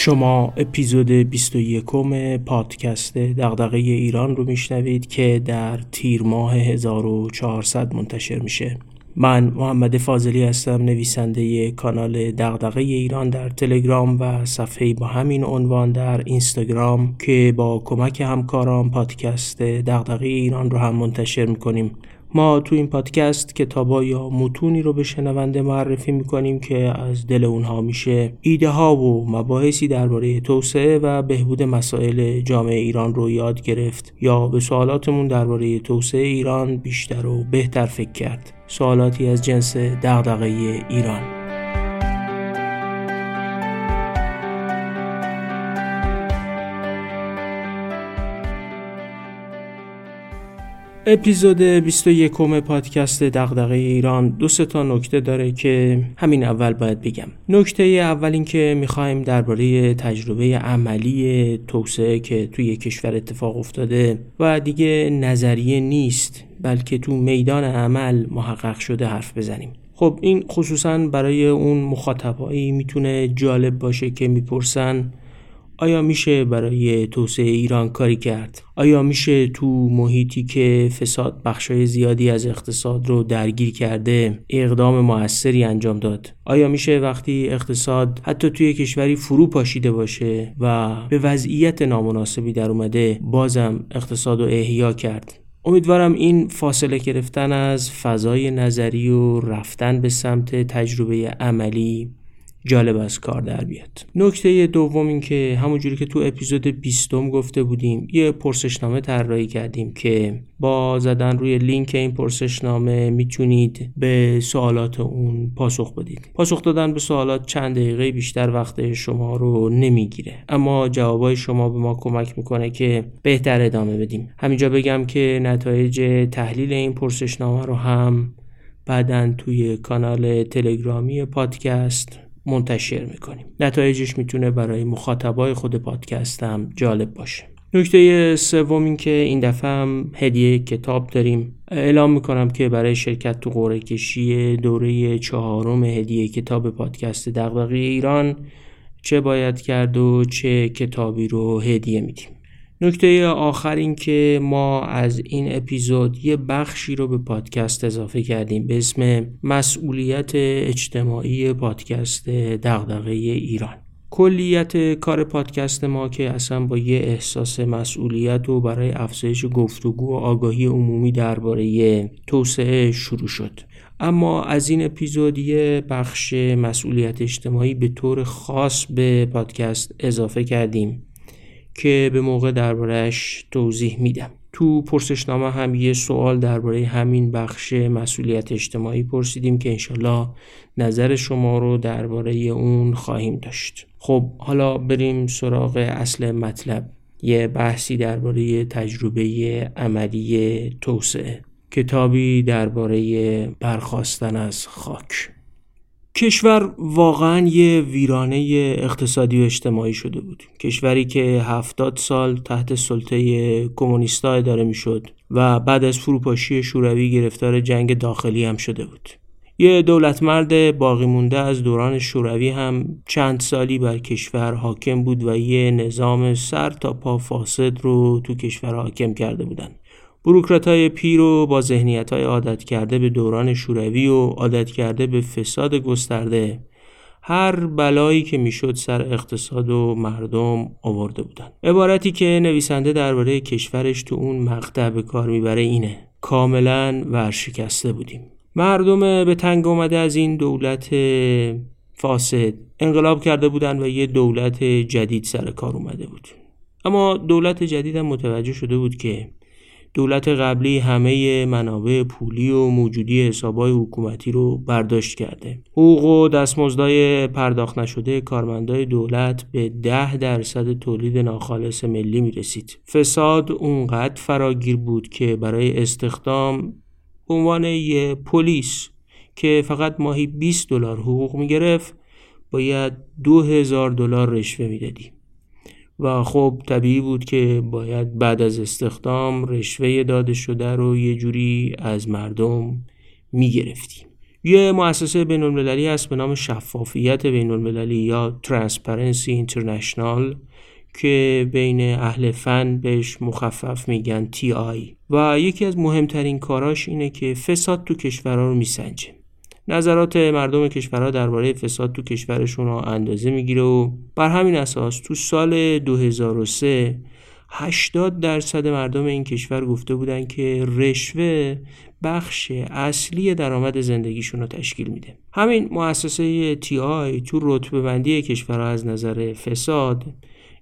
شما اپیزود 21 پادکست دغدغه ایران رو میشنوید که در تیر ماه 1400 منتشر میشه. من محمد فاضلی هستم نویسنده کانال دغدغه ایران در تلگرام و صفحه با همین عنوان در اینستاگرام که با کمک همکاران پادکست دغدغه ایران رو هم منتشر می‌کنیم. ما تو این پادکست کتابا یا متونی رو به شنونده معرفی می‌کنیم که از دل اونها میشه. ایده ها و مباحثی درباره توسعه و بهبود مسائل جامعه ایران رو یاد گرفت یا به سوالاتمون درباره توسعه ایران بیشتر و بهتر فکر کرد. سوالاتی از جنس دغدغه ایران. اپیزود 21 پادکست دغدغه ایران. دو تا نکته داره که همین اول باید بگم. نکته اول این که می‌خوایم درباره تجربه عملی توسعه که توی کشور اتفاق افتاده و دیگه نظریه نیست بلکه تو میدان عمل محقق شده حرف بزنیم. خب این خصوصا برای اون مخاطبایی می‌تونه جالب باشه که می‌پرسن آیا میشه برای توسعه ایران کاری کرد؟ آیا میشه تو محیطی که فساد بخشای زیادی از اقتصاد رو درگیر کرده اقدام موثری انجام داد؟ آیا میشه وقتی اقتصاد حتی توی کشوری فرو پاشیده باشه و به وضعیت نامناسبی در اومده بازم اقتصاد رو احیا کرد؟ امیدوارم این فاصله گرفتن از فضای نظری و رفتن به سمت تجربه عملی جالب از کار در بیاد. نکته دوم این که همونجوری که تو اپیزود 20 گفته بودیم یه پرسشنامه طراحی کردیم که با زدن روی لینک این پرسشنامه می‌تونید به سوالات اون پاسخ بدید. پاسخ دادن به سوالات چند دقیقه بیشتر وقت شما رو نمی‌گیره. اما جوابای شما به ما کمک می‌کنه که بهتر ادامه بدیم. همینجا بگم که نتایج تحلیل این پرسشنامه رو هم بعدا توی کانال تلگرامی پادکست منتشر می‌کنیم. نتایجش می‌تونه برای مخاطبای خود پادکست هم جالب باشه. نکته سوم این که این دفعه هم هدیه کتاب داریم. اعلام می‌کنم که برای شرکت تو قرعه کشی دوره چهارم هدیه کتاب پادکست دغدغه ایران چه باید کرد و چه کتابی رو هدیه میدیم. نکته آخر این که ما از این اپیزود یه بخشی رو به پادکست اضافه کردیم به اسم مسئولیت اجتماعی پادکست دغدغه ایران. کلیت کار پادکست ما که اصلا با یه احساس مسئولیت و برای افزایش گفتگو و آگاهی عمومی درباره توسعه شروع شد. اما از این اپیزود یه بخش مسئولیت اجتماعی به طور خاص به پادکست اضافه کردیم. که به موقع دربارهش توضیح میدم. تو پرسشنامه هم یه سوال درباره همین بخش مسئولیت اجتماعی پرسیدیم که انشالله نظر شما رو درباره اون خواهیم داشت. خب حالا بریم سراغ اصل مطلب. یه بحثی درباره تجربه عملی توسعه. کتابی درباره برخواستن از خاک. کشور واقعا یه ویرانه اقتصادی و اجتماعی شده بود. کشوری که هفتاد سال تحت سلطه کمونیستا اداره می‌شد و بعد از فروپاشی شوروی گرفتار جنگ داخلی هم شده بود. یه دولت مرد باقی مونده از دوران شوروی هم چند سالی بر کشور حاکم بود و یه نظام سر تا پا فاسد رو تو کشور حاکم کرده بودن. بروکرات های پیر و با ذهنیت های عادت کرده به دوران شوروی و عادت کرده به فساد گسترده هر بلایی که می‌شد سر اقتصاد و مردم آورده بودن عبارتی که نویسنده درباره کشورش تو اون مقطع به کار می‌بره اینه کاملا ورشکسته بودیم. مردم به تنگ اومده از این دولت فاسد انقلاب کرده بودن و یه دولت جدید سر کار اومده بود. اما دولت جدید هم متوجه شده بود که دولت قبلی همه منابع پولی و موجودی حسابای حکومتی رو برداشت کرده. حقوق و دستمزدای پرداخت نشده کارمندای دولت به ده درصد تولید ناخالص ملی می رسید. فساد اونقدر فراگیر بود که برای استخدام عنوان یه پلیس که فقط ماهی 20 دلار حقوق می گرفت باید 2000 دلار رشوه می‌دادی. و خب طبیعی بود که باید بعد از استخدام رشوه داده شده رو یه جوری از مردم می‌گرفتیم. یه مؤسسه بین المللی هست به نام شفافیت بین المللی یا Transparency International که بین اهل فن بهش مخفف میگن آی و یکی از مهمترین کاراش اینه که فساد تو کشورها رو میسنجه. نظرات مردم کشورها درباره فساد تو کشورشون رو اندازه می‌گیره و بر همین اساس تو سال 2003 80 درصد مردم این کشور گفته بودن که رشوه بخش اصلی درآمد زندگیشون رو تشکیل میده. همین مؤسسه تی آی تو رتبه بندی کشورها از نظر فساد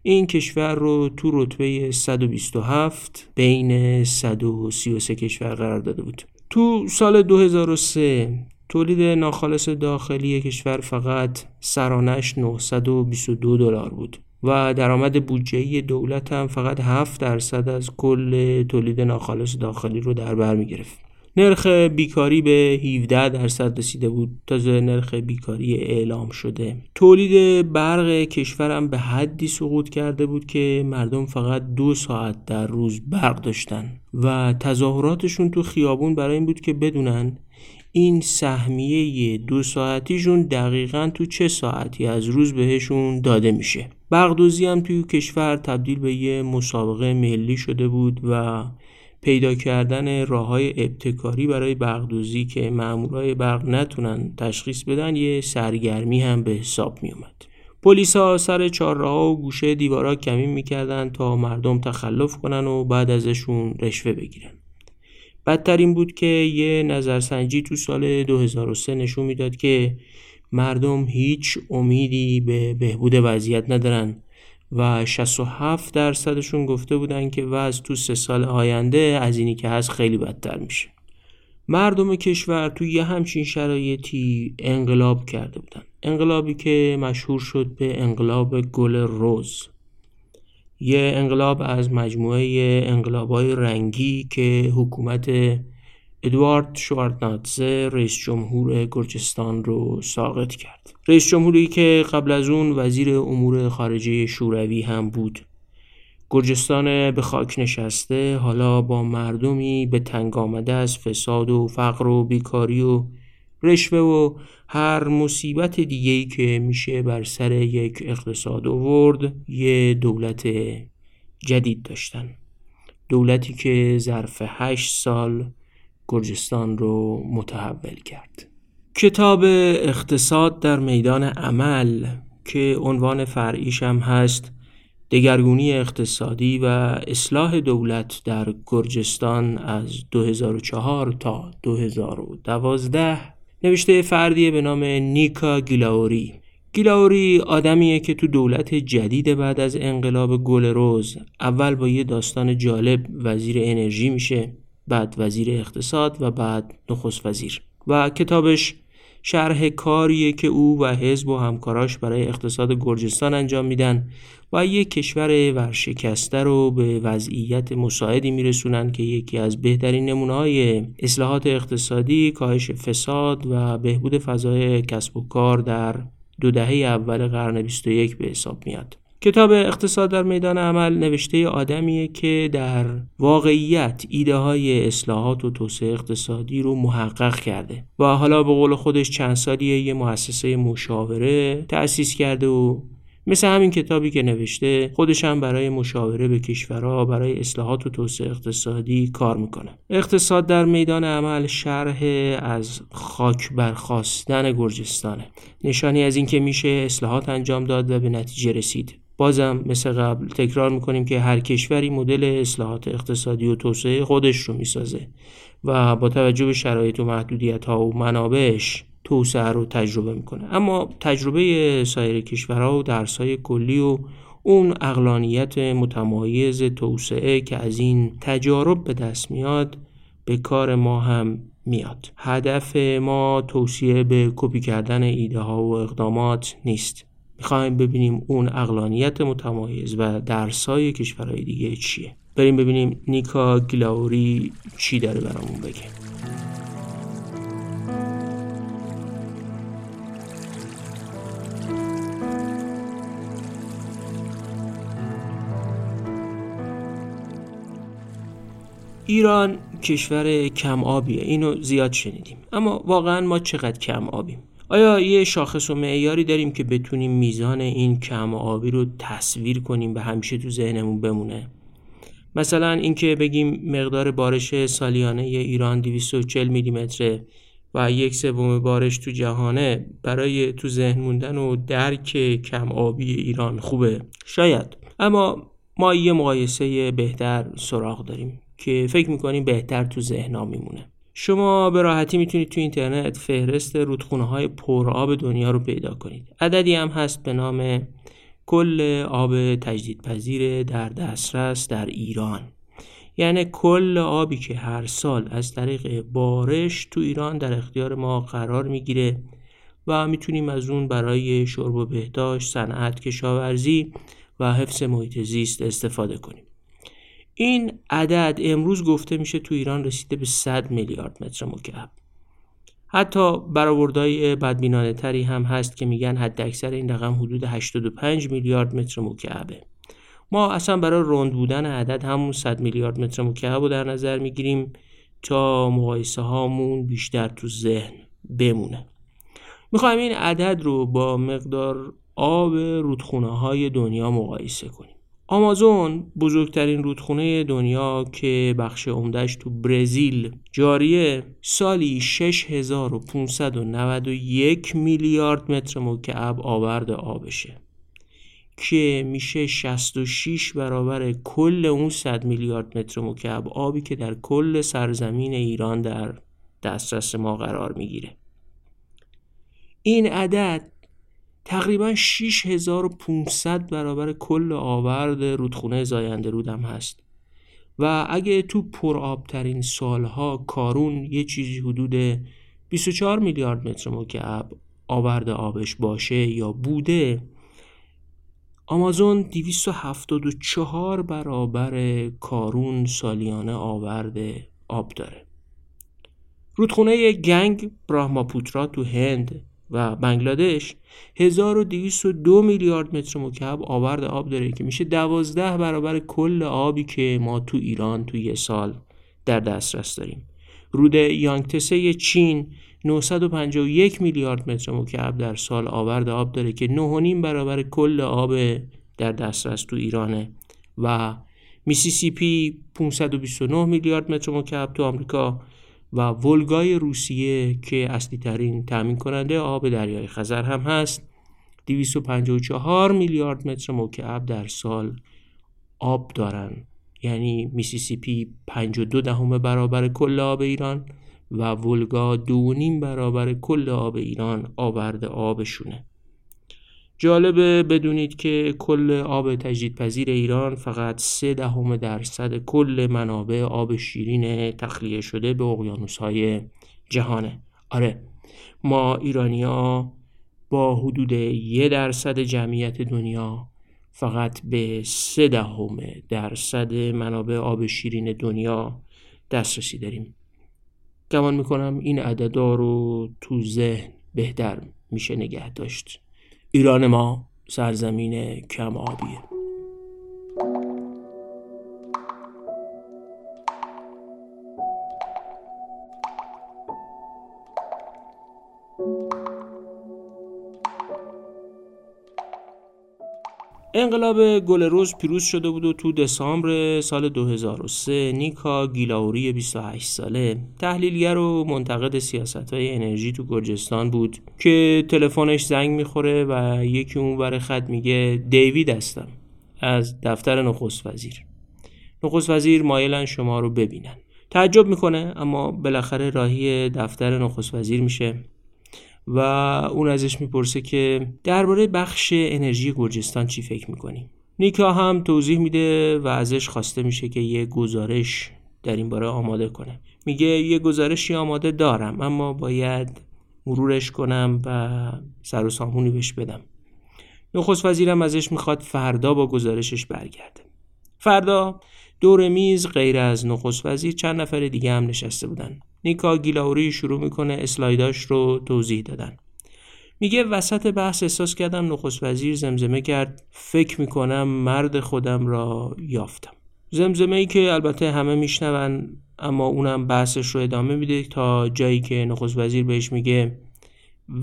این کشور رو تو رتبه 127 بین 133 کشور قرار داده بود. تو سال 2003 تولید ناخالص داخلی کشور فقط سرانش 922 دلار بود و درآمد بودجه دولت هم فقط 7 درصد از کل تولید ناخالص داخلی رو در بر می گرفت. نرخ بیکاری به 17 درصد رسیده بود تازه نرخ بیکاری اعلام شده تولید برق کشورم به حدی سقوط کرده بود که مردم فقط دو ساعت در روز برق داشتن و تظاهراتشون تو خیابون برای این بود که بدونن این سهمیه دو ساعتیشون دقیقا تو چه ساعتی از روز بهشون داده میشه بغدوزی هم توی کشور تبدیل به یه مسابقه ملی شده بود و پیدا کردن راه های ابتکاری برای برقدوزی که مامورای برق نتونن تشخیص بدن یه سرگرمی هم به حساب می اومد. پلیس ها سر چهارراه و گوشه دیوارا کمین می‌کردن تا مردم تخلف کنن و بعد ازشون رشوه بگیرن. بدتر بود که یه نظرسنجی تو سال 2003 نشون می‌داد که مردم هیچ امیدی به بهبود وضعیت ندارن و 67 درصدشون گفته بودن که وضع تو سه سال آینده از اینی که هست خیلی بدتر میشه. مردم کشور تو یه همچین شرایطی انقلاب کرده بودن. انقلابی که مشهور شد به انقلاب گل روز. یه انقلاب از مجموعه انقلابای رنگی که حکومت ادوارد شوارتناتزه رئیس جمهور گرجستان رو ساقط کرد. رئیس جمهوری که قبل از اون وزیر امور خارجه شوروی هم بود. گرجستان به خاک نشسته حالا با مردمی به تنگ آمده از فساد و فقر و بیکاری و رشوه و هر مصیبت دیگهی که میشه بر سر یک اقتصاد آورد یه دولت جدید داشتن. دولتی که ظرف هشت سال گرجستان رو متحول کرد. کتاب اقتصاد در میدان عمل که عنوان فرعیش هم هست دگرگونی اقتصادی و اصلاح دولت در گرجستان از 2004 تا 2012 نوشته فردی به نام نیکا گیلاوری. گیلاوری آدمیه که تو دولت جدید بعد از انقلاب گل روز اول با یه داستان جالب وزیر انرژی میشه بعد وزیر اقتصاد و بعد نخست وزیر. و کتابش شرح کاریه که او و حزب و همکاراش برای اقتصاد گرجستان انجام میدن و یک کشور ورشکسته رو به وضعیت مساعدی میرسونن که یکی از بهترین نمونه های اصلاحات اقتصادی کاهش فساد و بهبود فضای کسب و کار در دو دهه اول قرن 21 به حساب میاد. کتاب اقتصاد در میدان عمل نوشته آدمیه که در واقعیت ایده های اصلاحات و توسعه اقتصادی رو محقق کرده و حالا به قول خودش چند سالیه یه مؤسسه مشاوره تأسیس کرده و مثل همین کتابی که نوشته خودش هم برای مشاوره به کشورها برای اصلاحات و توسعه اقتصادی کار می‌کنه. اقتصاد در میدان عمل شرح از خاک برخواستن گرجستانه. نشانی از اینکه میشه اصلاحات انجام داد و به نتیجه رسید. بازم مثل قبل تکرار می‌کنیم که هر کشوری مدل اصلاحات اقتصادی و توسعه خودش رو می‌سازه و با توجه به شرایط و محدودیت ها و منابعش توسعه رو تجربه می‌کنه. اما تجربه سایر کشورها و درسای کلی و اون اقلانیت متمایز توسعه که از این تجارب به دست میاد به کار ما هم میاد. هدف ما توصیه به کپی کردن ایده ها و اقدامات نیست. می‌خوایم ببینیم اون اقلانیت متمایز و درسای کشورهای دیگه چیه. بریم ببینیم نیکا گلاوری چی داره برامون بگه. ایران کشور کم آبیه. اینو زیاد شنیدیم. اما واقعا ما چقدر کم آبیم؟ آیا یه شاخص و معیاری داریم که بتونیم میزان این کم آبی رو تصویر کنیم به همیشه تو ذهنمون بمونه؟ مثلا اینکه بگیم مقدار بارش سالیانه ایران 240 میلیمتره و یک سوم بارش تو جهانه برای تو ذهن موندن و درک کم آبی ایران خوبه. شاید. اما ما یه مقایسه بهتر سراغ داریم که فکر می‌کنیم بهتر تو ذهنها میمونه. شما به راحتی می‌تونید تو اینترنت فهرست رودخونه های پرآب دنیا رو پیدا کنید عددی هم هست به نام کل آب تجدیدپذیر در دسترس در ایران یعنی کل آبی که هر سال از طریق بارش تو ایران در اختیار ما قرار می‌گیره و می‌تونیم از اون برای شرب و بهداشت، صنعت، کشاورزی و حفظ محیط زیست استفاده کنیم. این عدد امروز گفته میشه تو ایران رسیده به 100 میلیارد متر مکعب. حتی برآوردهای بدبینانه تری هم هست که میگن حد اکثر این رقم حدود 85 میلیارد متر مکعبه. ما اصلا برای رند بودن عدد همون 100 میلیارد متر مکعب رو در نظر می‌گیریم تا مقایسه هامون بیشتر تو ذهن بمونه می‌خوایم این عدد رو با مقدار آب رودخونه های دنیا مقایسه کنیم آمازون بزرگترین رودخونه دنیا که بخش عمدهش تو برزیل جاریه. سالی 6591 میلیارد متر مکعب آورد آبشه که میشه 66 برابر کل اون 100 میلیارد متر مکعب آبی که در کل سرزمین ایران در دسترس ما قرار می‌گیره. این عدد تقریبا 6500 برابر کل آورد رودخونه زاینده رودم هست. و اگه تو پرآبترین سالها کارون یه چیزی حدود 24 میلیارد متر مکعب آورد آبش باشه یا بوده آمازون 274 برابر کارون سالیانه آورد آب داره. رودخونه گنگ براهماپوترا تو هند و بنگلادش 1202 میلیارد متر مکعب آورد آب داره که میشه 12 برابر کل آبی که ما تو ایران تو یه سال در دسترس داریم. رود یانگتسه چین 951 میلیارد متر مکعب در سال آورد آب داره که 9.5 برابر کل آب در دسترس تو ایرانه و میسیسیپی 529 میلیارد متر مکعب تو آمریکا و ولگای روسیه که اصلی ترین تامین کننده آب دریای خزر هم هست. 254 میلیارد متر مکعب در سال آب دارن. یعنی میسیسیپی 52 دهم برابر کل آب ایران و ولگا دو نیم برابر کل آب ایران آورده آبشونه. جالبه بدونید که کل آب تجدیدپذیر ایران فقط سه دهم درصد کل منابع آب شیرین تخلیه شده به اقیانوس‌های جهانه. آره ما ایرانیا با حدود یه درصد جمعیت دنیا فقط به سه دهم درصد منابع آب شیرین دنیا دسترسی داریم. گمان می‌کنم این عددا رو تو ذهن بهتر میشه نگه داشت ایران ما سرزمین کم آبیه. انقلاب گل روز پیروز شده بود و تو دسامبر سال 2003 نیکا گیلاوری 28 ساله تحلیلگر و منتقد سیاست های انرژی تو گرجستان بود که تلفنش زنگ می‌خوره و یکی اون بر خط میگه دیوید هستم. از دفتر نخست وزیر. نخست وزیر مایلن شما رو ببینن. تعجب می‌کنه اما بالاخره راهی دفتر نخست وزیر میشه. و اون ازش می‌پرسه که درباره بخش انرژی گرجستان چی فکر می‌کنی؟ نیکا هم توضیح میده و ازش خواسته میشه که یه گزارش در این باره آماده کنه. میگه یه گزارشی آماده دارم اما باید مرورش کنم و سر و سامونی بهش بدم. نخست وزیرم ازش می‌خواد فردا با گزارشش برگرده. فردا دور میز غیر از نخست وزیر چند نفر دیگه هم نشسته بودن. نیکا گیلاوری شروع می‌کنه اسلایداش رو توضیح دادن. میگه وسط بحث احساس کردم نخست وزیر زمزمه کرد. فکر می‌کنم مرد خودم را یافتم. زمزمه ای که البته همه میشنون اما اونم بحثش رو ادامه میده تا جایی که نخست وزیر بهش میگه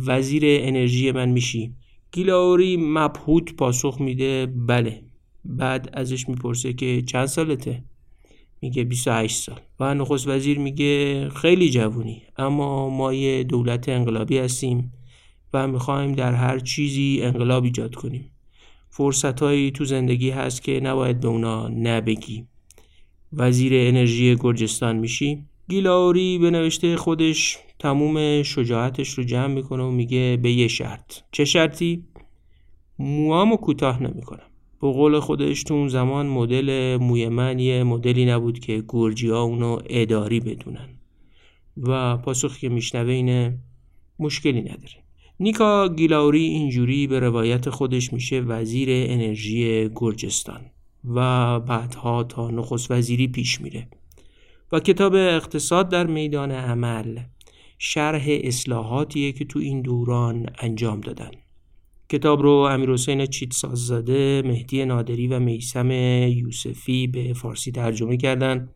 وزیر انرژی من میشی. گیلاوری مبهوت پاسخ میده بله. بعد ازش می‌پرسه که چند سالته؟ میگه 28 سال. و نخست وزیر میگه خیلی جوونی اما ما یه دولت انقلابی هستیم و می‌خوایم در هر چیزی انقلاب ایجاد کنیم. فرصت هایی تو زندگی هست که نباید به اونا نبگی وزیر انرژی گرجستان میشی. گیلاوری به نوشته خودش تموم شجاعتش رو جمع می‌کنه و میگه به یه شرط. چه شرطی؟ موامو کوتاه نمی‌کنم. به قول خودش تو اون زمان مدل موی من یه مدلی نبود که گرجی ها اونو اداری بدونن. و پاسخی که میشنوه اینه مشکلی نداره. نیکا گیلاوری اینجوری به روایت خودش میشه وزیر انرژی گرجستان و بعدها تا نخست وزیری پیش میره. و کتاب اقتصاد در میدان عمل شرح اصلاحاتیه که تو این دوران انجام دادن. کتاب رو امیر حسین چیتساززاده، مهدی نادری و میسم یوسفی به فارسی ترجمه کردند.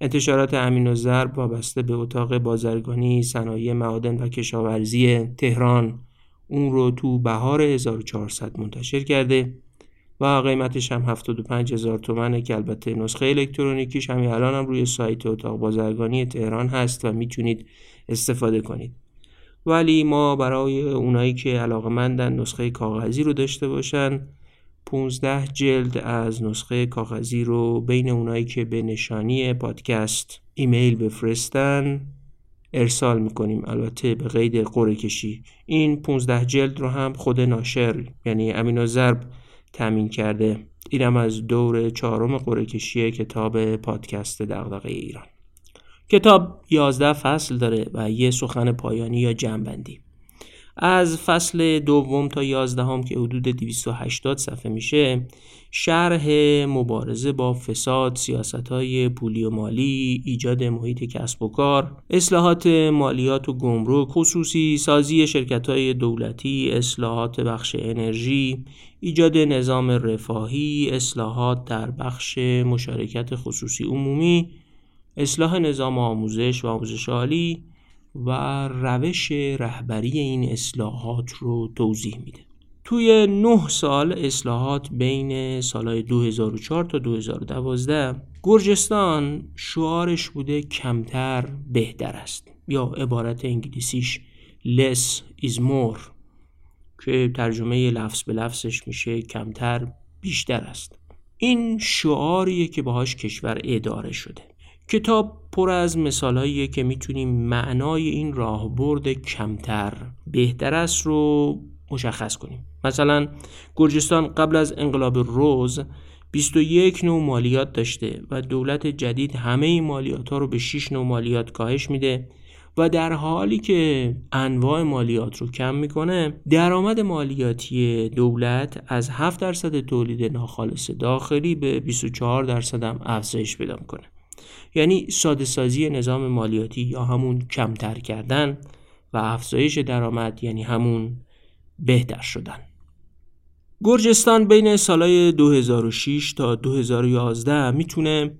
انتشارات امین و ضرب وابسته به اتاق بازرگانی صنایع معادن و کشاورزی تهران اون رو تو بهار 1400 منتشر کرده و قیمتش هم 75 هزار تومنه که البته نسخه الکترونیکیش همین الان هم روی سایت اتاق بازرگانی تهران هست و می‌تونید استفاده کنید ولی ما برای اونایی که علاقه مندن نسخه کاغذی رو داشته باشن 15 جلد از نسخه کاغذی رو بین اونایی که به نشانی پادکست ایمیل بفرستن ارسال می‌کنیم. البته به قید قره کشی. این 15 جلد رو هم خود ناشر یعنی امین ضرب تامین کرده. اینم از دور چهارم قره کشی کتاب پادکست دغدغه ایران. کتاب 11 فصل داره و یه سخن پایانی یا جنبندی از فصل دوم تا یازدهم که حدود 280 صفحه میشه شرح مبارزه با فساد سیاست های پولی و مالی ایجاد محیط کسب و کار اصلاحات مالیات و گمرک خصوصی سازی شرکت های دولتی اصلاحات بخش انرژی ایجاد نظام رفاهی اصلاحات در بخش مشارکت خصوصی عمومی اصلاح نظام آموزش و آموزش عالی و روش رهبری این اصلاحات رو توضیح میده. توی نه سال اصلاحات بین سالهای 2004 تا 2012 گرجستان شعارش بوده کمتر بهتر است. یا عبارت انگلیسیش less is more که ترجمه لفظ به لفظش میشه کمتر بیشتر است. این شعاریه که باهاش کشور اداره شده. کتاب پر از مثالهاییه که می‌تونیم معنای این راهبرد کمتر بهتر است رو مشخص کنیم. مثلا گرجستان قبل از انقلاب روز 21 نوع مالیات داشته و دولت جدید همه این مالیات ها رو به 6 نوع مالیات کاهش میده و در حالی که انواع مالیات رو کم می‌کنه درآمد مالیاتی دولت از 7 درصد تولید ناخالص داخلی به 24 درصد هم افزایش پیدا می‌کنه. یعنی ساده سازی نظام مالیاتی یا همون کمتر کردن و افزایش درآمد یعنی همون بهتر شدن. گرجستان بین سالهای 2006 تا 2011 می‌تونه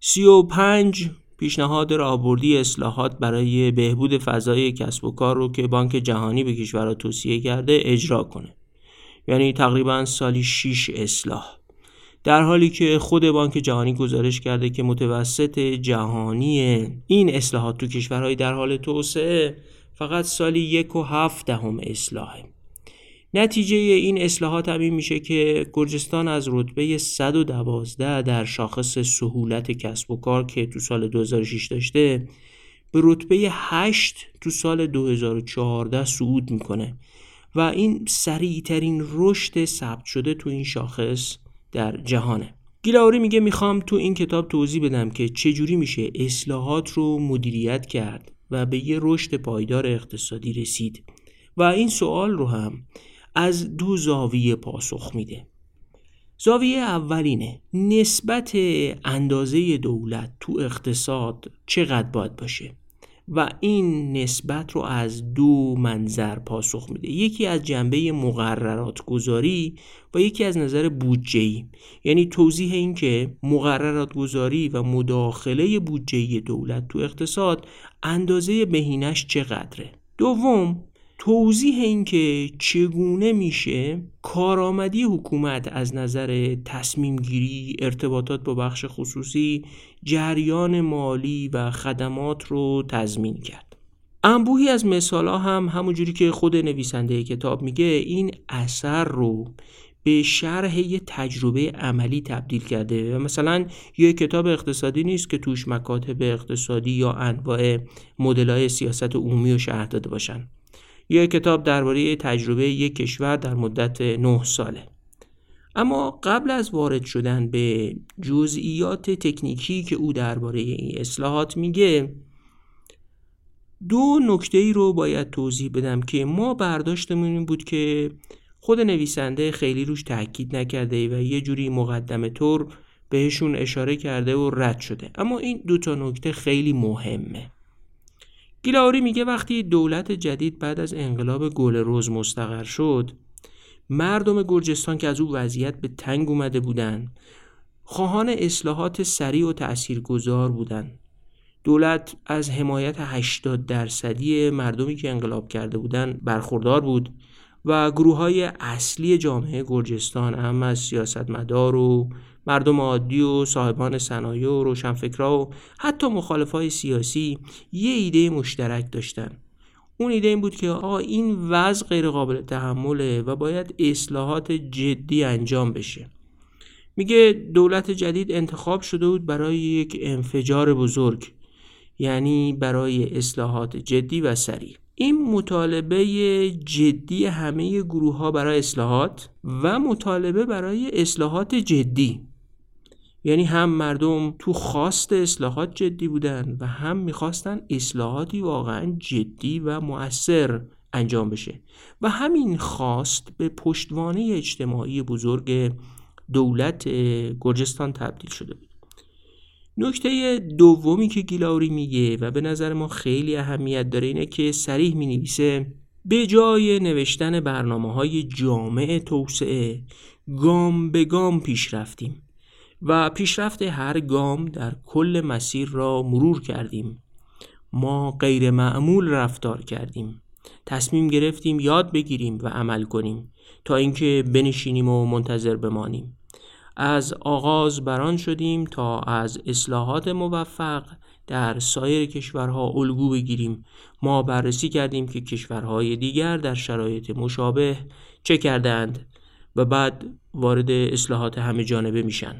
35 پیشنهاد راهبردی اصلاحات برای بهبود فضای کسب و کار رو که بانک جهانی به کشورها توصیه کرده اجرا کنه. یعنی تقریبا سالی 6 اصلاح. در حالی که خود بانک جهانی گزارش کرده که متوسط جهانی این اصلاحات تو کشورهای در حال توسعه فقط سالی یک و هفت دهم اصلاحه. نتیجه این اصلاحات هم این میشه که گرجستان از رتبه 112 در شاخص سهولت کسب و کار که تو سال 2006 داشته به رتبه 8 تو سال 2014 صعود می‌کنه و این سریعترین رشد ثبت شده تو این شاخص در جهانه. گیلاوری میگه می‌خوام تو این کتاب توضیح بدم که چجوری میشه اصلاحات رو مدیریت کرد و به یه رشد پایدار اقتصادی رسید. و این سوال رو هم از دو زاویه پاسخ میده. زاویه اولینه نسبت اندازه دولت تو اقتصاد چقدر باید باشه؟ و این نسبت رو از دو منظر پاسخ میده. یکی از جنبه مقررات گذاری و یکی از نظر بودجه‌ای. یعنی توضیح این که مقررات گذاری و مداخله بودجه‌ای دولت تو اقتصاد اندازه بهینش چقدره. دوم توضیح اینکه چگونه میشه کارآمدی حکومت از نظر تصمیم گیری ارتباطات با بخش خصوصی جریان مالی و خدمات رو تضمین کرد. انبوهی از مثال ها هم همونجوری که خود نویسنده کتاب میگه این اثر رو به شرح یه تجربه عملی تبدیل کرده و مثلا یه کتاب اقتصادی نیست که توش مکاتب اقتصادی یا انواع مدلای سیاست عمومی و شرح داده باشن. یک کتاب درباره تجربه یک کشور در مدت نه ساله. اما قبل از وارد شدن به جزئیات تکنیکی که او درباره این اصلاحات میگه دو نکته ای رو باید توضیح بدم که ما برداشتمون این بود که خود نویسنده خیلی روش تاکید نکرده و یه جوری مقدمه طور بهشون اشاره کرده و رد شده. اما این دو تا نکته خیلی مهمه. گیلاوری میگه وقتی دولت جدید بعد از انقلاب گل روز مستقر شد مردم گرجستان که از او وضعیت به تنگ اومده بودند خواهان اصلاحات سریع و تاثیرگذار بودند دولت از حمایت 80 درصدی مردمی که انقلاب کرده بودند برخوردار بود و گروه های اصلی جامعه گرجستان هم از سیاستمدار و مردم عادی و صاحبان صنایع و روشنفکرها و حتی مخالفای سیاسی یه ایده مشترک داشتن. اون ایده این بود که آقا این وضع غیر قابل تحمله و باید اصلاحات جدی انجام بشه. میگه دولت جدید انتخاب شده بود برای یک انفجار بزرگ یعنی برای اصلاحات جدی و سریع. این مطالبه جدی همه گروه ها برای اصلاحات و مطالبه برای اصلاحات جدی. یعنی هم مردم تو خواست اصلاحات جدی بودن و هم می‌خواستن اصلاحاتی واقعا جدی و مؤثر انجام بشه. و همین خواست به پشتوانه اجتماعی بزرگ دولت گرجستان تبدیل شده بود. نکته دومی که گیلاوری میگه و به نظر ما خیلی اهمیت داره اینه که سریح می نویسه به جای نوشتن برنامه های جامع توسعه گام به گام پیش رفتیم. و پیشرفت هر گام در کل مسیر را مرور کردیم. ما غیر معمول رفتار کردیم. تصمیم گرفتیم یاد بگیریم و عمل کنیم تا اینکه بنشینیم و منتظر بمانیم. از آغاز بران شدیم تا از اصلاحات موفق در سایر کشورها الگو بگیریم. ما بررسی کردیم که کشورهای دیگر در شرایط مشابه چه کردند و بعد وارد اصلاحات همه جانبه میشن.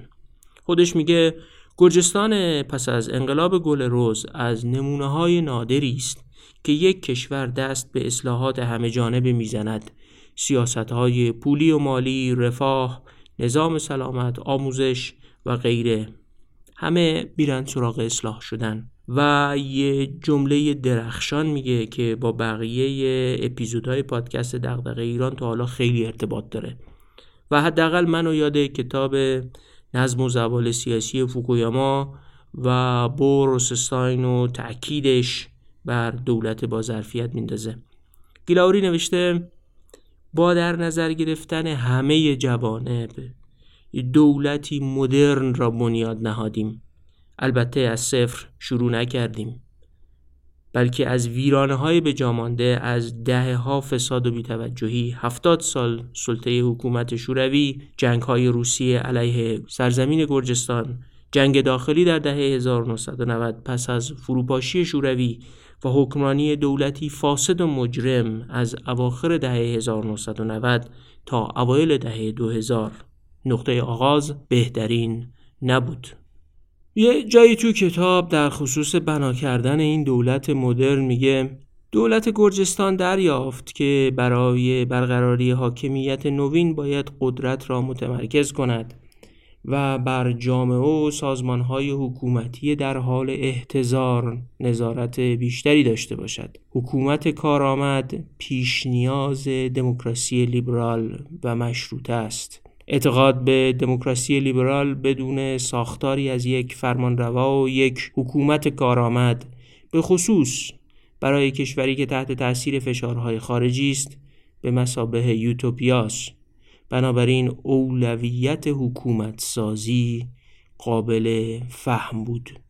خودش میگه گرجستان پس از انقلاب گل روز از نمونه های نادری است که یک کشور دست به اصلاحات همه جانبه می‌زند. سیاست های پولی و مالی، رفاه، نظام سلامت، آموزش و غیره. همه میرن سراغ اصلاح شدن و یه جمله درخشان میگه که با بقیه اپیزودهای پادکست دغدغه ایران تا حالا خیلی ارتباط داره. و حداقل منو یاد کتاب نظم و زوال سیاسی فوکویاما و بوروسستاین و تأکیدش بر دولت با ظرفیت میندازه. گیلاوری نوشته با در نظر گرفتن همه جوانب دولتی مدرن را بنیاد نهادیم. البته از صفر شروع نکردیم. بلکه از ویرانه های به جامانده از دهه ها فساد و بیتوجهی هفتاد سال سلطه حکومت شوروی جنگ های روسیه علیه سرزمین گرجستان جنگ داخلی در دهه 1990 پس از فروپاشی شوروی و حکمرانی دولتی فاسد و مجرم از اواخر دهه 1990 تا اوایل دهه 2000 نقطه آغاز بهترین نبود. یه جایی تو کتاب در خصوص بنا کردن این دولت مدرن میگه دولت گرجستان دریافت که برای برقراری حاکمیت نوین باید قدرت را متمرکز کند و بر جامعه و سازمانهای حکومتی در حال احتضار نظارت بیشتری داشته باشد. حکومت کارآمد پیش نیاز دموکراسی لیبرال و مشروطه است. اعتقاد به دموکراسی لیبرال بدون ساختاری از یک فرمانروا و یک حکومت کارآمد به خصوص برای کشوری که تحت تاثیر فشارهای خارجی است به مسابه یوتوپیاس. بنابراین اولویت حکومت سازی قابل فهم بود.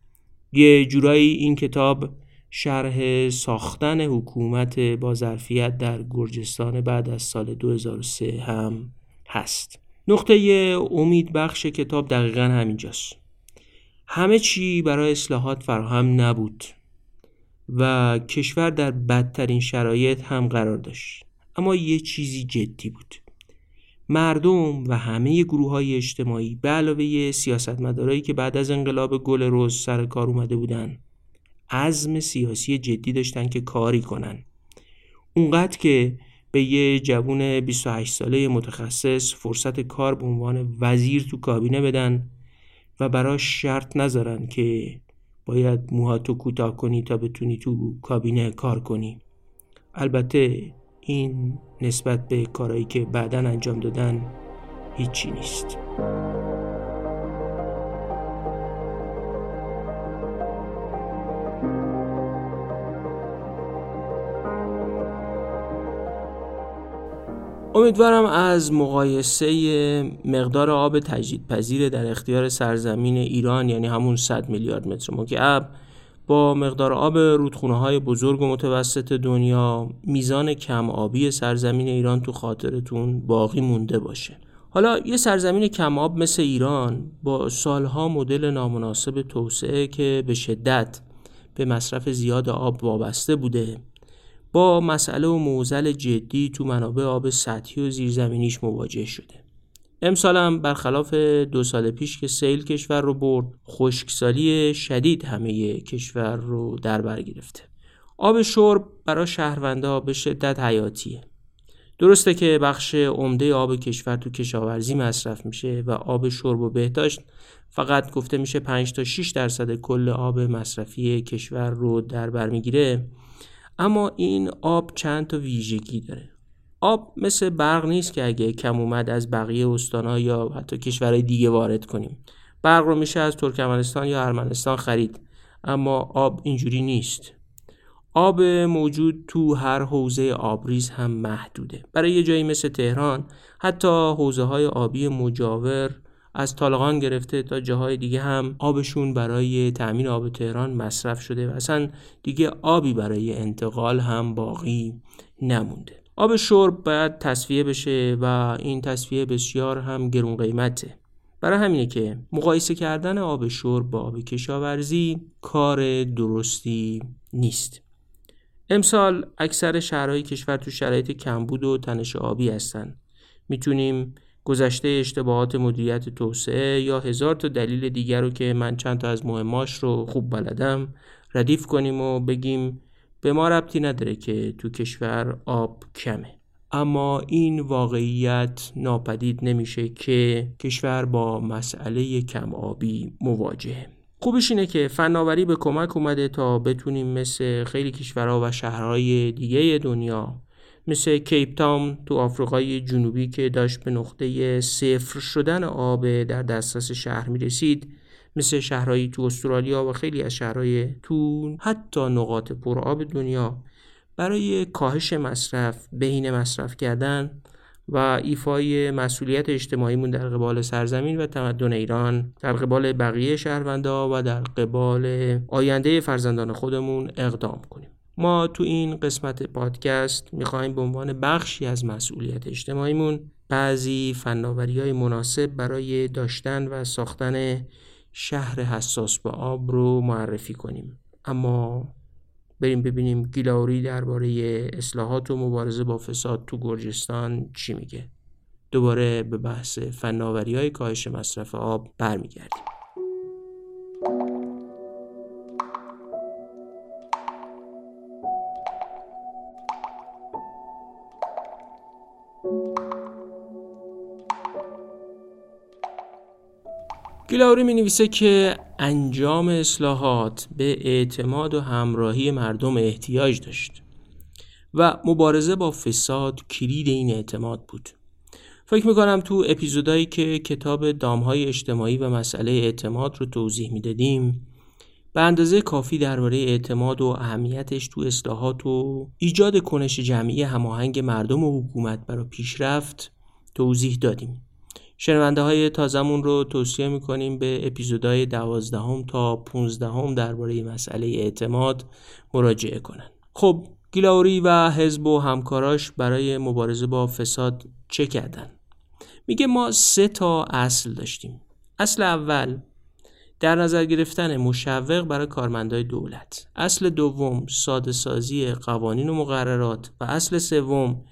یه جورایی این کتاب شرح ساختن حکومت با ظرفیت در گرجستان بعد از سال 2003 هم هست. نقطه امید بخش کتاب دقیقا همینجاست. همه چی برای اصلاحات فراهم نبود و کشور در بدترین شرایط هم قرار داشت. اما یه چیزی جدی بود. مردم و همه گروه های اجتماعی به علاوه سیاستمدارایی که بعد از انقلاب گل روز سر کار اومده بودن عزم سیاسی جدی داشتن که کاری کنن. اونقدر که به یه جوون 28 ساله متخصص فرصت کار به عنوان وزیر تو کابینه بدن و براش شرط نذارن که باید موهاتو کوتاه کنی تا بتونی تو کابینه کار کنی. البته این نسبت به کارهایی که بعدا انجام دادن هیچی نیست. امیدوارم از مقایسه مقدار آب تجدیدپذیر در اختیار سرزمین ایران یعنی همون 100 میلیارد متر مکعب با مقدار آب رودخونه های بزرگ و متوسط دنیا میزان کم آبی سرزمین ایران تو خاطرتون باقی مونده باشه. حالا یه سرزمین کم آب مثل ایران با سالها مدل نامناسب توسعه که به شدت به مصرف زیاد آب وابسته بوده با مسئله و موزل جدی تو منابع آب سطحی و زیرزمینیش مواجه شده. امسال هم برخلاف دو سال پیش که سیل کشور رو برد خشکسالی شدید همه کشور رو در بر گرفته. آب شرب برای شهروندا به شدت حیاتیه. درسته که بخش عمده آب کشور تو کشاورزی مصرف میشه و آب شرب و بهداشت فقط گفته میشه 5 تا 6 درصد کل آب مصرفی کشور رو در بر می‌گیره. اما این آب چند تا ویژگی داره. آب مثل برق نیست که اگه کم اومد از بقیه استانها یا حتی کشورهای دیگه وارد کنیم. برق رو میشه از ترکمنستان یا ارمنستان خرید اما آب اینجوری نیست. آب موجود تو هر حوزه آبریز هم محدوده. برای یه جایی مثل تهران حتی حوزه های آبی مجاور از طالقان گرفته تا جاهای دیگه هم آبشون برای تأمین آب تهران مصرف شده و اصلا دیگه آبی برای انتقال هم باقی نمونده. آب شرب باید تصفیه بشه و این تصفیه بسیار هم گرون قیمته. برای همینه که مقایسه کردن آب شرب با آب کشاورزی کار درستی نیست. امسال اکثر شهرهای کشور تو شرایط کمبود و تنش آبی هستن. می‌تونیم گذشته اشتباهات مدیریت توسعه یا هزار تا دلیل دیگر رو که من چند تا از مهماش رو خوب بلدم ردیف کنیم و بگیم به ما ربطی نداره که تو کشور آب کمه. اما این واقعیت ناپدید نمیشه که کشور با مسئله کم آبی مواجهه. خوبش اینه که فناوری به کمک اومده تا بتونیم مثل خیلی کشورها و شهرهای دیگه دنیا مثل کیپ تاون تو آفریقای جنوبی که داشت به نقطه صفر شدن آب در دسترس شهر می رسید مثل شهرهایی تو استرالیا و خیلی از شهرهای تو حتی نقاط آب دنیا. برای کاهش مصرف بین مصرف کردن و ایفای مسئولیت اجتماعیمون در قبال سرزمین و تمدن ایران در قبال بقیه شهروندا و در قبال آینده فرزندان خودمون اقدام کنیم. ما تو این قسمت پادکست می‌خوایم به عنوان بخشی از مسئولیت اجتماعیمون بعضی فناوری های مناسب برای داشتن و ساختن شهر حساس به آب رو معرفی کنیم. اما بریم ببینیم گیلاوری درباره اصلاحات و مبارزه با فساد تو گرجستان چی میگه. دوباره به بحث فناوری های کاهش مصرف آب برمیگردیم. گیلاوری می نویسه که انجام اصلاحات به اعتماد و همراهی مردم احتیاج داشت و مبارزه با فساد کلید این اعتماد بود. فکر می‌کنم تو اپیزودهایی که کتاب دامهای اجتماعی و مسئله اعتماد رو توضیح می‌دادیم به اندازه کافی درباره اعتماد و اهمیتش تو اصلاحات و ایجاد کنش جمعی هماهنگ مردم و حکومت برای پیشرفت توضیح دادیم. شنونده های تازمون رو توصیه می‌کنیم به اپیزودهای دوازدهم تا پونزدهم درباره مسئله اعتماد مراجعه کنن. خب گیلاوری و حزب و همکاراش برای مبارزه با فساد چه کردن؟ میگه ما سه تا اصل داشتیم. اصل اول در نظر گرفتن مشوق برای کارمندای دولت. اصل دوم ساده سازی قوانین و مقررات و اصل سوم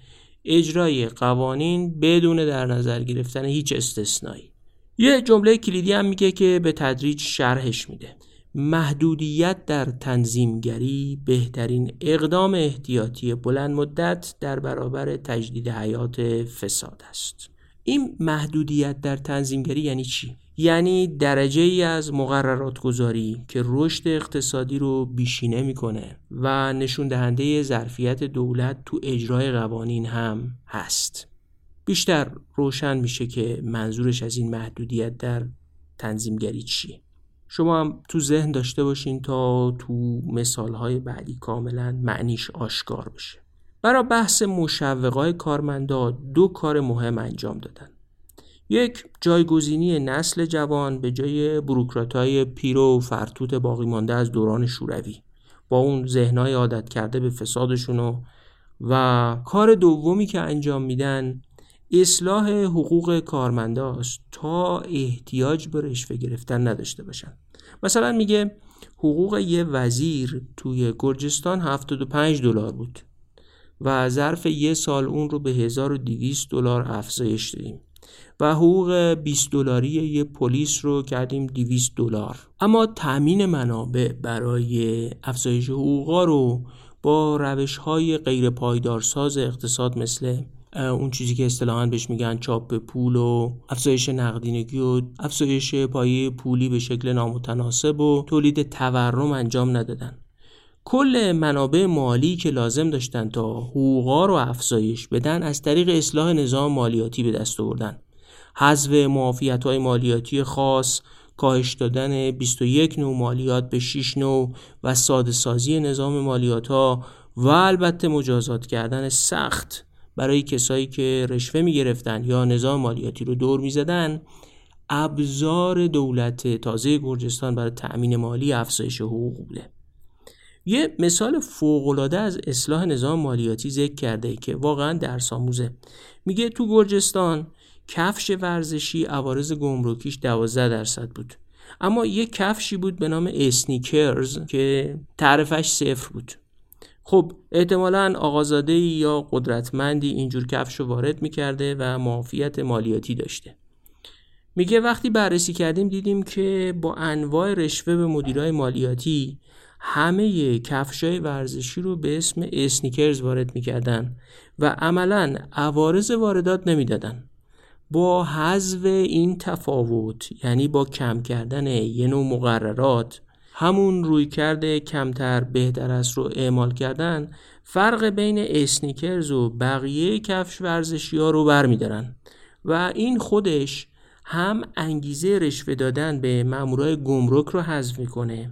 اجرای قوانین بدون در نظر گرفتن هیچ استثنایی. یه جمله کلیدی هم میگه که به تدریج شرحش میده. محدودیت در تنظیمگری بهترین اقدام احتیاطی بلند مدت در برابر تجدید حیات فساد است. این محدودیت در تنظیمگری یعنی چی؟ یعنی درجه ای از مقررات گذاری که رشد اقتصادی رو بیشینه می‌کنه و نشون دهنده ظرفیت دولت تو اجرای قوانین هم هست. بیشتر روشن میشه که منظورش از این محدودیت در تنظیمگری چیه. شما هم تو ذهن داشته باشین تا تو مثالهای بعدی کاملا معنیش آشکار بشه. برای بحث مشوقای کارمندا دو کار مهم انجام دادن. یک جایگزینی نسل جوان به جای بروکراتای پیرو و فرتوت باقی مانده از دوران شوروی. با اون ذهنهای عادت کرده به فسادشونو و کار دومی که انجام میدن اصلاح حقوق کارمنداست تا احتیاج به رشوه گرفتن نداشته باشن. مثلا میگه حقوق یه وزیر توی گرجستان 75 دلار بود و ظرف یه سال اون رو به 1200 دلار افزایش دادیم. و حقوق 20 دلاری یه پلیس رو کردیم 200 دلار. اما تأمین منابع برای افزایش حقوقا رو با روش های غیر پایدارساز اقتصاد مثل اون چیزی که اصطلاحا بهش میگن چاپ پول و افزایش نقدینگی و افزایش پایه پولی به شکل نامتناسب و تولید تورم انجام ندادن. کل منابع مالی که لازم داشتن تا حقوقا رو افزایش بدن از طریق اصلاح نظام مالیاتی به دست آوردن. حذف معافیت مالیاتی خاص کاهش دادن 21 نوع مالیات به 6 نوع و ساده سازی نظام مالیات ها و البته مجازات کردن سخت برای کسایی که رشوه می گرفتن یا نظام مالیاتی رو دور می زدن ابزار دولت تازه گرجستان برای تأمین مالی افزایش حقوق بوده. یه مثال فوقالعاده از اصلاح نظام مالیاتی ذکر کرده که واقعا درس آموزه. میگه تو گرجستان کفش ورزشی عوارض گمرکیش 12 درصد بود. اما یه کفشی بود به نام sneakers که تعرفش صفر بود. خب احتمالا آقازاده یا قدرتمندی اینجور کفش رو وارد می‌کرده و معافیت مالیاتی داشته. میگه وقتی بررسی کردیم دیدیم که با انواع رشوه به مدیرای مالیاتی همه کفشای ورزشی رو به اسم sneakers وارد می‌کردن و عملا عوارض واردات نمی‌دادن. با حذف این تفاوت یعنی با کم کردن یه نوع مقررات همون روی کرده کمتر بهتر است رو اعمال کردن فرق بین اسنیکرز و بقیه کفش ورزشی ها رو برمیدارن. و این خودش هم انگیزه رشوه دادن به مامورای گمرک رو حذف می‌کنه.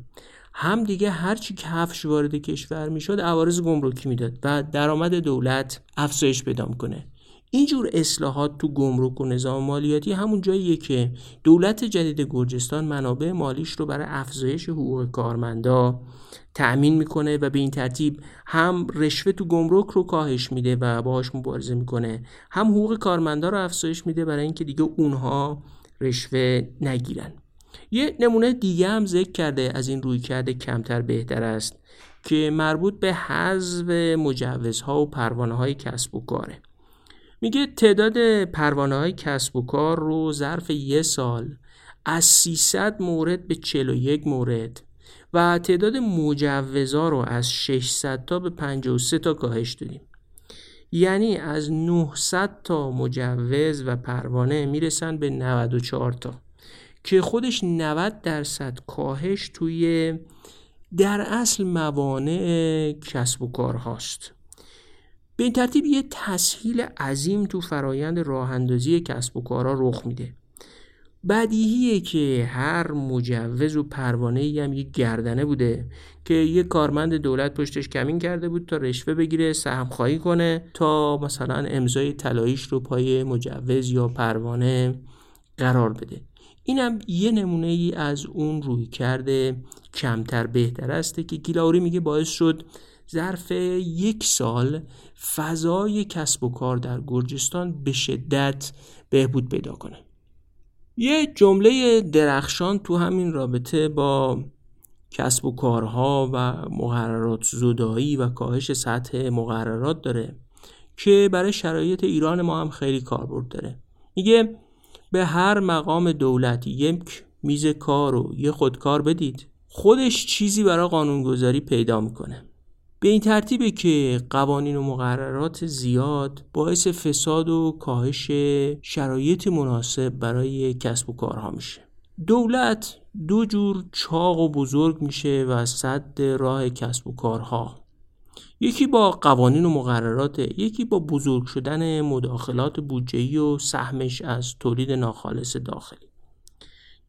هم دیگه هرچی کفش وارد کشور می‌شد عوارض گمرکی می‌داد و درآمد دولت افزایش پیدا کنه اینجور اصلاحات تو گمرک و نظام مالیاتی همون جاییه که دولت جدید گرجستان منابع مالیش رو برای افزایش حقوق کارمندا تأمین می‌کنه و به این ترتیب هم رشوه تو گمرک رو کاهش میده و باهاش مبارزه می‌کنه هم حقوق کارمندا رو افزایش میده برای اینکه دیگه اونها رشوه نگیرن. یه نمونه دیگه هم ذکر کرده از این روی کرده کمتر بهتر است که مربوط به حذف مجوزها و پروانه های کسب و کاره. میگه تعداد پروانه های کسب و کار رو ظرف یه سال از 300 مورد به 41 مورد و تعداد مجوزها رو از 600 تا به 53 تا کاهش دادیم. یعنی از 900 تا مجوز و پروانه می‌رسن به 94 تا. که خودش 90 درصد کاهش توی در اصل موانع کسب و کار هاست. به این ترتیب یه تسهیل عظیم تو فرایند راه اندازی کسب و کارها رخ میده. بدیهیه که هر مجوز و پروانه ای هم یک گردنه بوده که یک کارمند دولت پشتش کمین کرده بود تا رشوه بگیره سهم خواهی کنه تا مثلا امضای طلاییش رو پای مجوز یا پروانه قرار بده. اینم یه نمونه ای از اون روی کرده کمتر بهتر است که گیلاوری میگه باعث شد ظرف یک سال فضای کسب و کار در گرجستان به شدت بهبود پیدا کنه. یه جمله درخشان تو همین رابطه با کسب و کارها و مقررات زدایی و کاهش سطح مقررات داره که برای شرایط ایران ما هم خیلی کاربرد داره. میگه به هر مقام دولتی یک میز کار و یه خودکار بدید. خودش چیزی برای قانونگذاری پیدا می‌کنه. به این ترتیبه که قوانین و مقررات زیاد باعث فساد و کاهش شرایط مناسب برای کسب و کارها میشه. دولت دو جور چاق و بزرگ میشه و صد راه کسب و کارها. یکی با قوانین و مقررات یکی با بزرگ شدن مداخلات بودجه‌ای و سهمش از تولید ناخالص داخلی.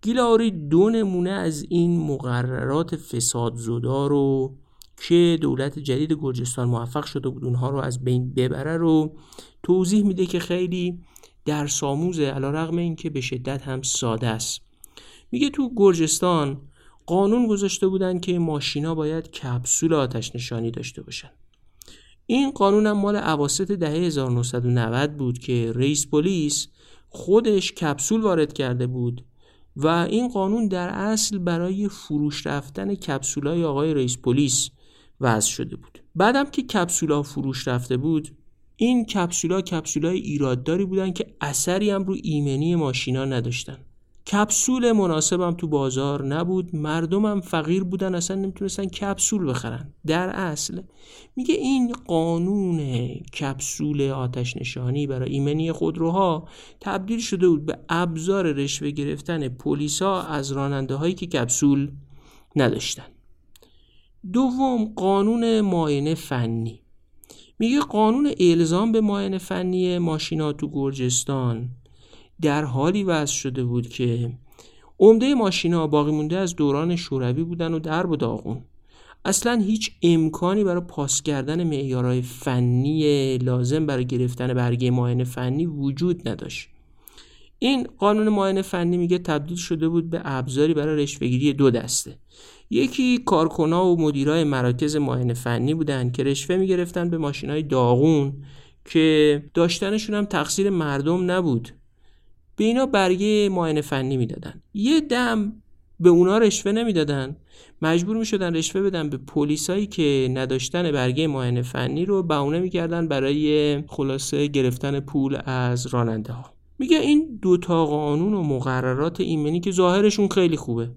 گیلاری دو نمونه از این مقررات فساد زدا رو که دولت جدید گرجستان موفق شده بود اونها رو از بین ببره رو توضیح میده که خیلی در ساموزه علا رقم این که به شدت هم ساده است. میگه تو گرجستان قانون گذاشته بودن که ماشینا باید کپسول آتش نشانی داشته باشن. این قانون هم مال عواسط دهه 1990 بود که رئیس پلیس خودش کپسول وارد کرده بود و این قانون در اصل برای فروش رفتن کپسولای آقای رئیس پلیس وضع شده بود. بعدم که کپسولا فروش رفته بود این کپسولا کپسولای ایرادداری بودن که اثری هم رو ایمنی ماشینا نداشتن. کپسول مناسبم تو بازار نبود. مردمم فقیر بودن اصلا نمی‌تونستن کپسول بخرن. در اصل میگه این قانون کپسول آتش نشانی برای ایمنی خودروها تبدیل شده بود به ابزار رشوه گرفتن پلیسا از راننده هایی که کپسول نداشتن. دوم قانون معاینه فنی. میگه قانون الزام به معاینه فنی ماشینات تو گرجستان. در حالی وضع شده بود که عمده ماشینا باقی مونده از دوران شوروی بودن و درب و داغون اصلا هیچ امکانی برای پاس کردن معیارهای فنی لازم برای گرفتن برگه معاینه فنی وجود نداشت. این قانون معاینه فنی میگه تبدیل شده بود به ابزاری برای رشوهگیری دو دسته. یکی کارکنا و مدیرای مراکز معاینه فنی بودن که رشوه می‌گرفتن به ماشینای داغون که داشتنشون هم تقصیر مردم نبود. به اینا برگه معاینه فنی می‌دادن. یه دم به اونا رشوه نمی‌دادن. مجبور می‌شدن رشوه بدن به پلیسایی که نداشتن برگه معاینه فنی رو بهونه می‌کردن برای خلاصه گرفتن پول از راننده ها میگه این دوتا قانون و مقررات ایمنی که ظاهرشون خیلی خوبه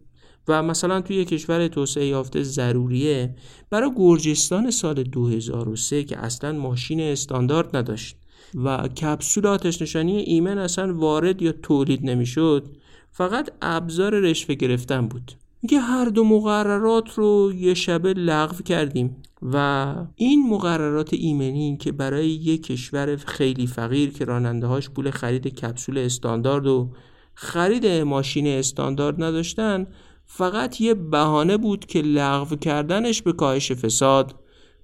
و مثلا توی کشور توسعه یافته ضروریه برای گرجستان سال 2003 که اصلا ماشین استاندارد نداشت. و کپسول آتش نشانی ایمن اصلا وارد یا تولید نمی‌شد فقط ابزار رشوه گرفتن بود. میگه هر دو مقررات رو یه شبه لغو کردیم و این مقررات ایمنی که برای یک کشور خیلی فقیر که راننده هاش پول خرید کپسول استاندارد و خرید ماشین استاندارد نداشتن فقط یه بهانه بود که لغو کردنش به کاهش فساد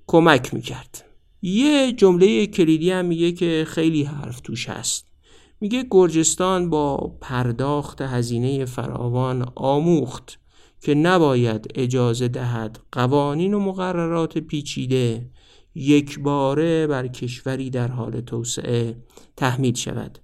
کمک می‌کرد. یه جمله کلیدی هم میگه که خیلی حرف توش هست. میگه گرجستان با پرداخت هزینه فراوان آموخت که نباید اجازه دهد قوانین و مقررات پیچیده یک باره بر کشوری در حال توسعه تحمیل شود.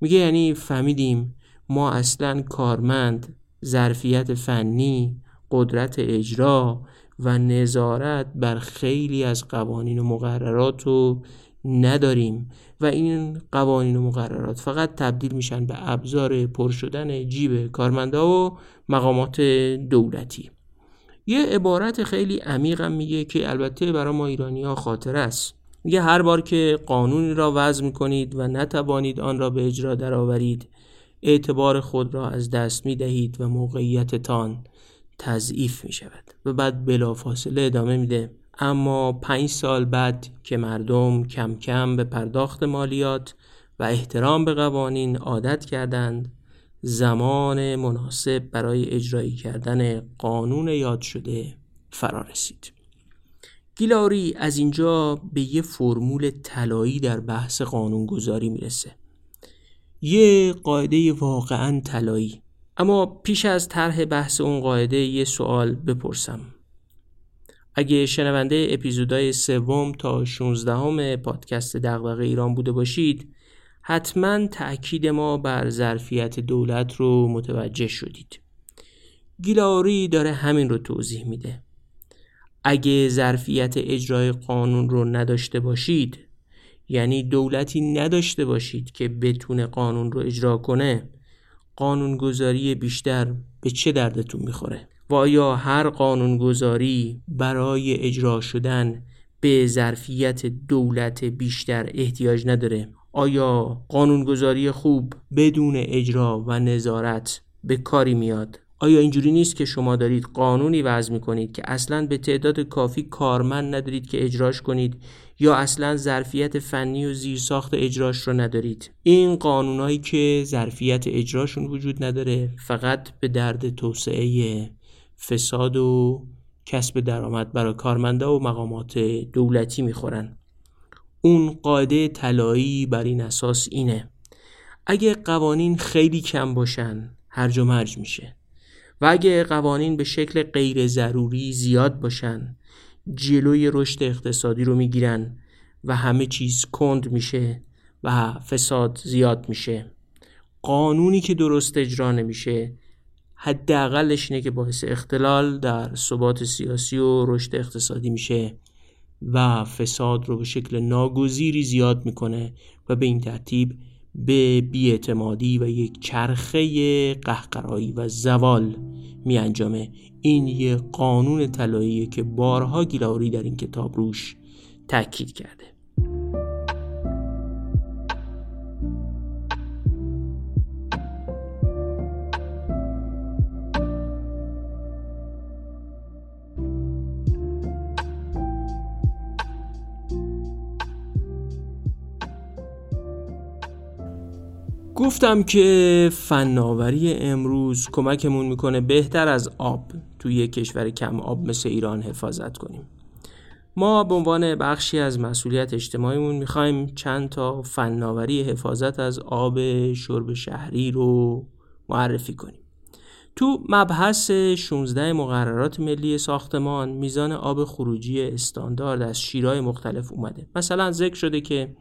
میگه یعنی فهمیدیم ما اصلا کارمند ظرفیت فنی قدرت اجرا و نظارت بر خیلی از قوانین و مقررات رو نداریم. و این قوانین و مقررات فقط تبدیل میشن به ابزار پر شدن جیب کارمندا و مقامات دولتی. یه عبارت خیلی عمیقم میگه که البته برای ما ایرانی ها خاطر است. میگه هر بار که قانونی را وضع می‌کنید و نتوانید آن را به اجرا درآورید اعتبار خود را از دست می دهید و موقعیتتان تضعیف می شود و بعد بلافاصله ادامه میده. اما پنج سال بعد که مردم کم کم به پرداخت مالیات و احترام به قوانین عادت کردند زمان مناسب برای اجرایی کردن قانون یاد شده فرا رسید. گیلاری از اینجا به یه فرمول طلایی در بحث قانونگذاری می‌رسه. یه قاعده واقعا طلایی. اما پیش از طرح بحث اون قاعده یه سوال بپرسم. اگه شنونده اپیزودهای سوم تا 16 همه پادکست دغدغه ایران بوده باشید حتما تأکید ما بر ظرفیت دولت رو متوجه شدید. گیلاری داره همین رو توضیح میده. اگه ظرفیت اجرای قانون رو نداشته باشید یعنی دولتی نداشته باشید که بتونه قانون رو اجرا کنه قانونگذاری بیشتر به چه دردتون می‌خوره؟ و آیا هر قانونگذاری برای اجرا شدن به ظرفیت دولت بیشتر احتیاج نداره؟ آیا قانونگذاری خوب بدون اجرا و نظارت به کاری میاد؟ آیا اینجوری نیست که شما دارید قانونی وضع کنید که اصلا به تعداد کافی کارمند ندارید که اجراش کنید یا اصلا ظرفیت فنی و زیرساخت اجراش رو ندارید. این قانونایی که ظرفیت اجراشون وجود نداره فقط به درد توسعه فساد و کسب درآمد برای کارمندا و مقامات دولتی می‌خورن. اون قاعده طلایی بر این اساس اینه. اگه قوانین خیلی کم باشن هرج و مرج میشه. و اگه قوانین به شکل غیر ضروری زیاد باشن جلوی رشد اقتصادی رو می‌گیرن و همه چیز کند میشه و فساد زیاد میشه. قانونی که درست اجرا نمیشه حداقلش اینه که باعث اختلال در ثبات سیاسی و رشد اقتصادی میشه و فساد رو به شکل ناگزیری زیاد می‌کنه و به این ترتیب به بیاعتمادی و یک چرخه قهقرایی و زوال می انجامه این یه قانون طلاییه که بارها گیلاری در این کتاب روش تاکید کرده. گفتم که فناوری امروز کمکمون می‌کنه بهتر از آب توی کشور کم آب مثل ایران حفاظت کنیم. ما به عنوان بخشی از مسئولیت اجتماعیمون می‌خوایم چند تا فناوری حفاظت از آب شرب شهری رو معرفی کنیم. تو مبحث 16 مقررات ملی ساختمان میزان آب خروجی استاندارد از شیرهای مختلف اومده. مثلا ذکر شده که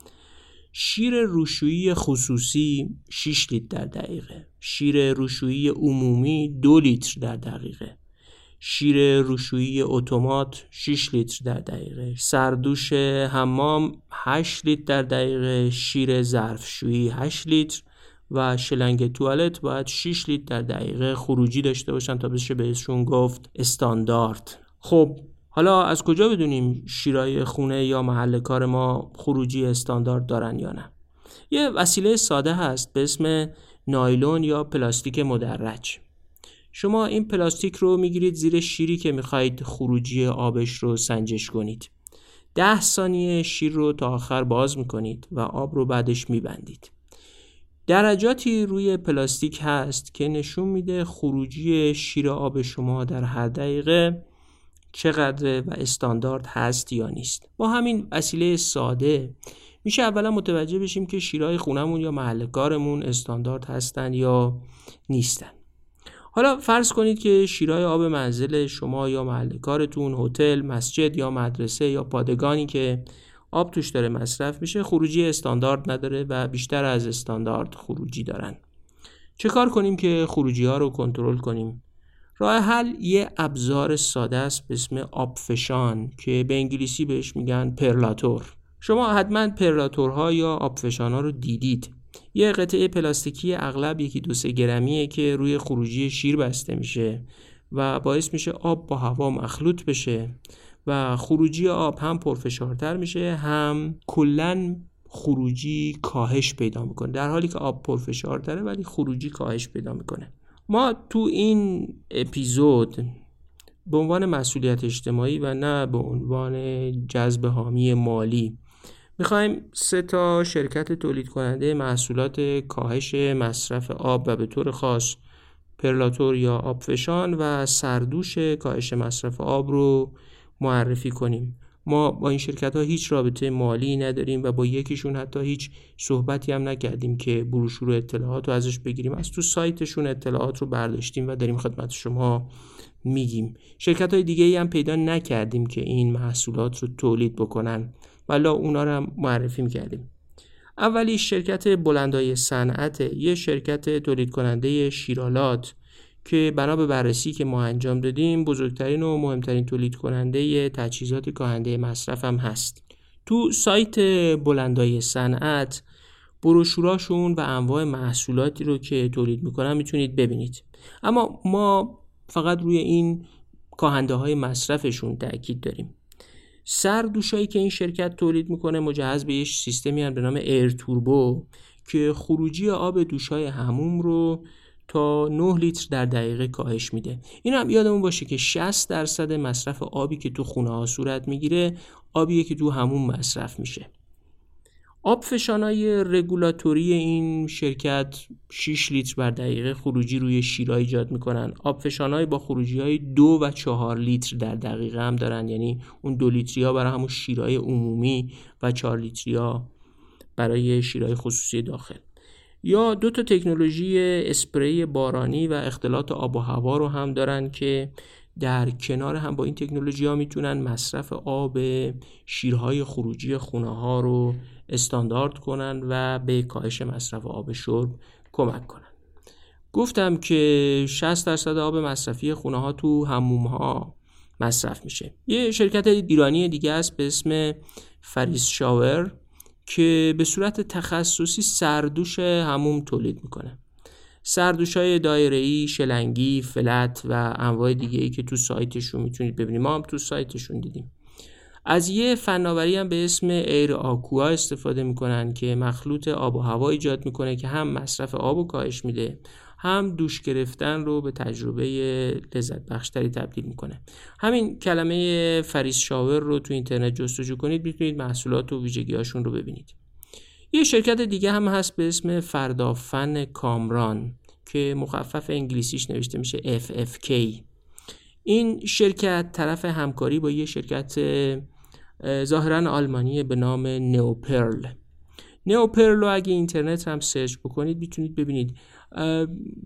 شیر روشویی خصوصی 6 لیتر در دقیقه شیر روشویی عمومی 2 لیتر در دقیقه. شیر روشویی اتومات 6 لیتر در دقیقه. سردوش حمام 8 لیتر در دقیقه. شیر ظرفشویی 8 لیتر و شلنگ توالت باید 6 لیتر در دقیقه خروجی داشته باشن تا بشه بهشون گفت استاندارد. خب حالا از کجا بدونیم شیرای خونه یا محل کار ما خروجی استاندارد دارن یا نه؟ یه وسیله ساده هست به اسم نایلون یا پلاستیک مدرج. شما این پلاستیک رو می‌گیرید زیر شیری که می‌خواهید خروجی آبش رو سنجش کنید. ده ثانیه شیر رو تا آخر باز می‌کنید و آب رو بعدش میبندید. درجاتی روی پلاستیک هست که نشون میده خروجی شیر آب شما در هر دقیقه چقدر و استاندارد هست یا نیست. با همین وسیله ساده میشه اولا متوجه بشیم که شیرهای خونمون یا محل کارمون استاندارد هستن یا نیستن. حالا فرض کنید که شیرهای آب منزل شما یا محل کارتون هتل مسجد یا مدرسه یا پادگانی که آب توش داره مصرف میشه خروجی استاندارد نداره و بیشتر از استاندارد خروجی دارن. چه کار کنیم که خروجی ها رو کنترل کنیم؟ راه حل یه ابزار ساده است به اسم آبفشان که به انگلیسی بهش میگن پرلاتور. شما حتما پرلاتورها یا آبفشان ها رو دیدید. یه قطعه پلاستیکی اغلب یکی دو سه گرمیه که روی خروجی شیر بسته میشه و باعث میشه آب با هوا مخلوط بشه و خروجی آب هم پرفشارتر میشه هم کلا خروجی کاهش پیدا می‌کنه. در حالی که آب پرفشارتره ولی خروجی کاهش پیدا می‌کنه. ما تو این اپیزود به عنوان مسئولیت اجتماعی و نه به عنوان جذب حامی مالی می‌خوایم سه تا شرکت تولید کننده محصولات کاهش مصرف آب و به طور خاص پرلاتور یا آبفشان و سردوش کاهش مصرف آب رو معرفی کنیم. ما با این شرکت ها هیچ رابطه مالی نداریم و با یکیشون حتی هیچ صحبتی هم نکردیم که بروشور اطلاعات رو ازش بگیریم. از تو سایتشون اطلاعات رو برداشتیم و داریم خدمت شما میگیم. شرکت های دیگه هم پیدا نکردیم که این محصولات رو تولید بکنن. ولا اونا رو هم معرفی می‌کردیم. اولی شرکت بلندای صنعت یه شرکت تولید کننده شیرالات که بنا به بررسی که ما انجام دادیم بزرگترین و مهمترین تولید کننده تجهیزات کاهنده مصرف هم هست. تو سایت بلندای صنعت بروشوراشون و انواع محصولاتی رو که تولید می‌کنن می‌تونید ببینید. اما ما فقط روی این کاهنده های مصرفشون تاکید داریم. سردوشایی که این شرکت تولید می‌کنه مجهز به یه سیستمی به نام Air Turbo که خروجی آب دوشای حموم رو تا 9 لیتر در دقیقه کاهش میده. این هم یادمون باشه که 60 درصد مصرف آبی که تو خونه ها صورت می‌گیره آبیه که تو حموم مصرف میشه. آب فشانای رگولاتوری این شرکت 6 لیتر بر دقیقه خروجی روی شیرا ایجاد می‌کنن. آب فشانای با خروجی های دو و چهار لیتر در دقیقه هم دارن. یعنی اون دو لیتری ها برای همون شیرای عمومی و چهار لیتری ها برای شیرای خصوصی داخل. یا دو تا تکنولوژی اسپری بارانی و اختلاط آب و هوا رو هم دارن که در کنار هم با این تکنولوژی ها می‌تونن مصرف آب شیرهای خروجی خونه ها رو استاندارد کنن و به کاهش مصرف آب شرب کمک کنن. گفتم که 60 درصد آب مصرفی خونه ها تو هموم ها مصرف میشه. یه شرکت ایرانی دیگه است به اسم فریس شاور که به صورت تخصصی سردوش حموم تولید می‌کنه. سردوش های دایره شلنگی، فلت و انواع دیگه ای که تو سایتشون می‌تونید ببینید. ما هم تو سایتشون دیدیم. از یه فناوری هم به اسم Air Aqua استفاده می‌کنن که مخلوط آب و هوا ایجاد می‌کنه که هم مصرف آب رو کاهش میده هم دوش گرفتن رو به تجربه لذت بخشتری تبدیل می‌کنه. همین کلمه فریس شاور رو تو اینترنت جستجو کنید می‌تونید محصولات و ویژگیهاشون رو ببینید. یه شرکت دیگه هم هست به اسم فردافن کامران که مخفف انگلیسیش نوشته میشه FFK این شرکت طرف همکاری با یه شرکت ظاهرا آلمانی به نام نوپرل نوپرل رو اگه اینترنت هم سرچ بکنید می‌تونید ببینید.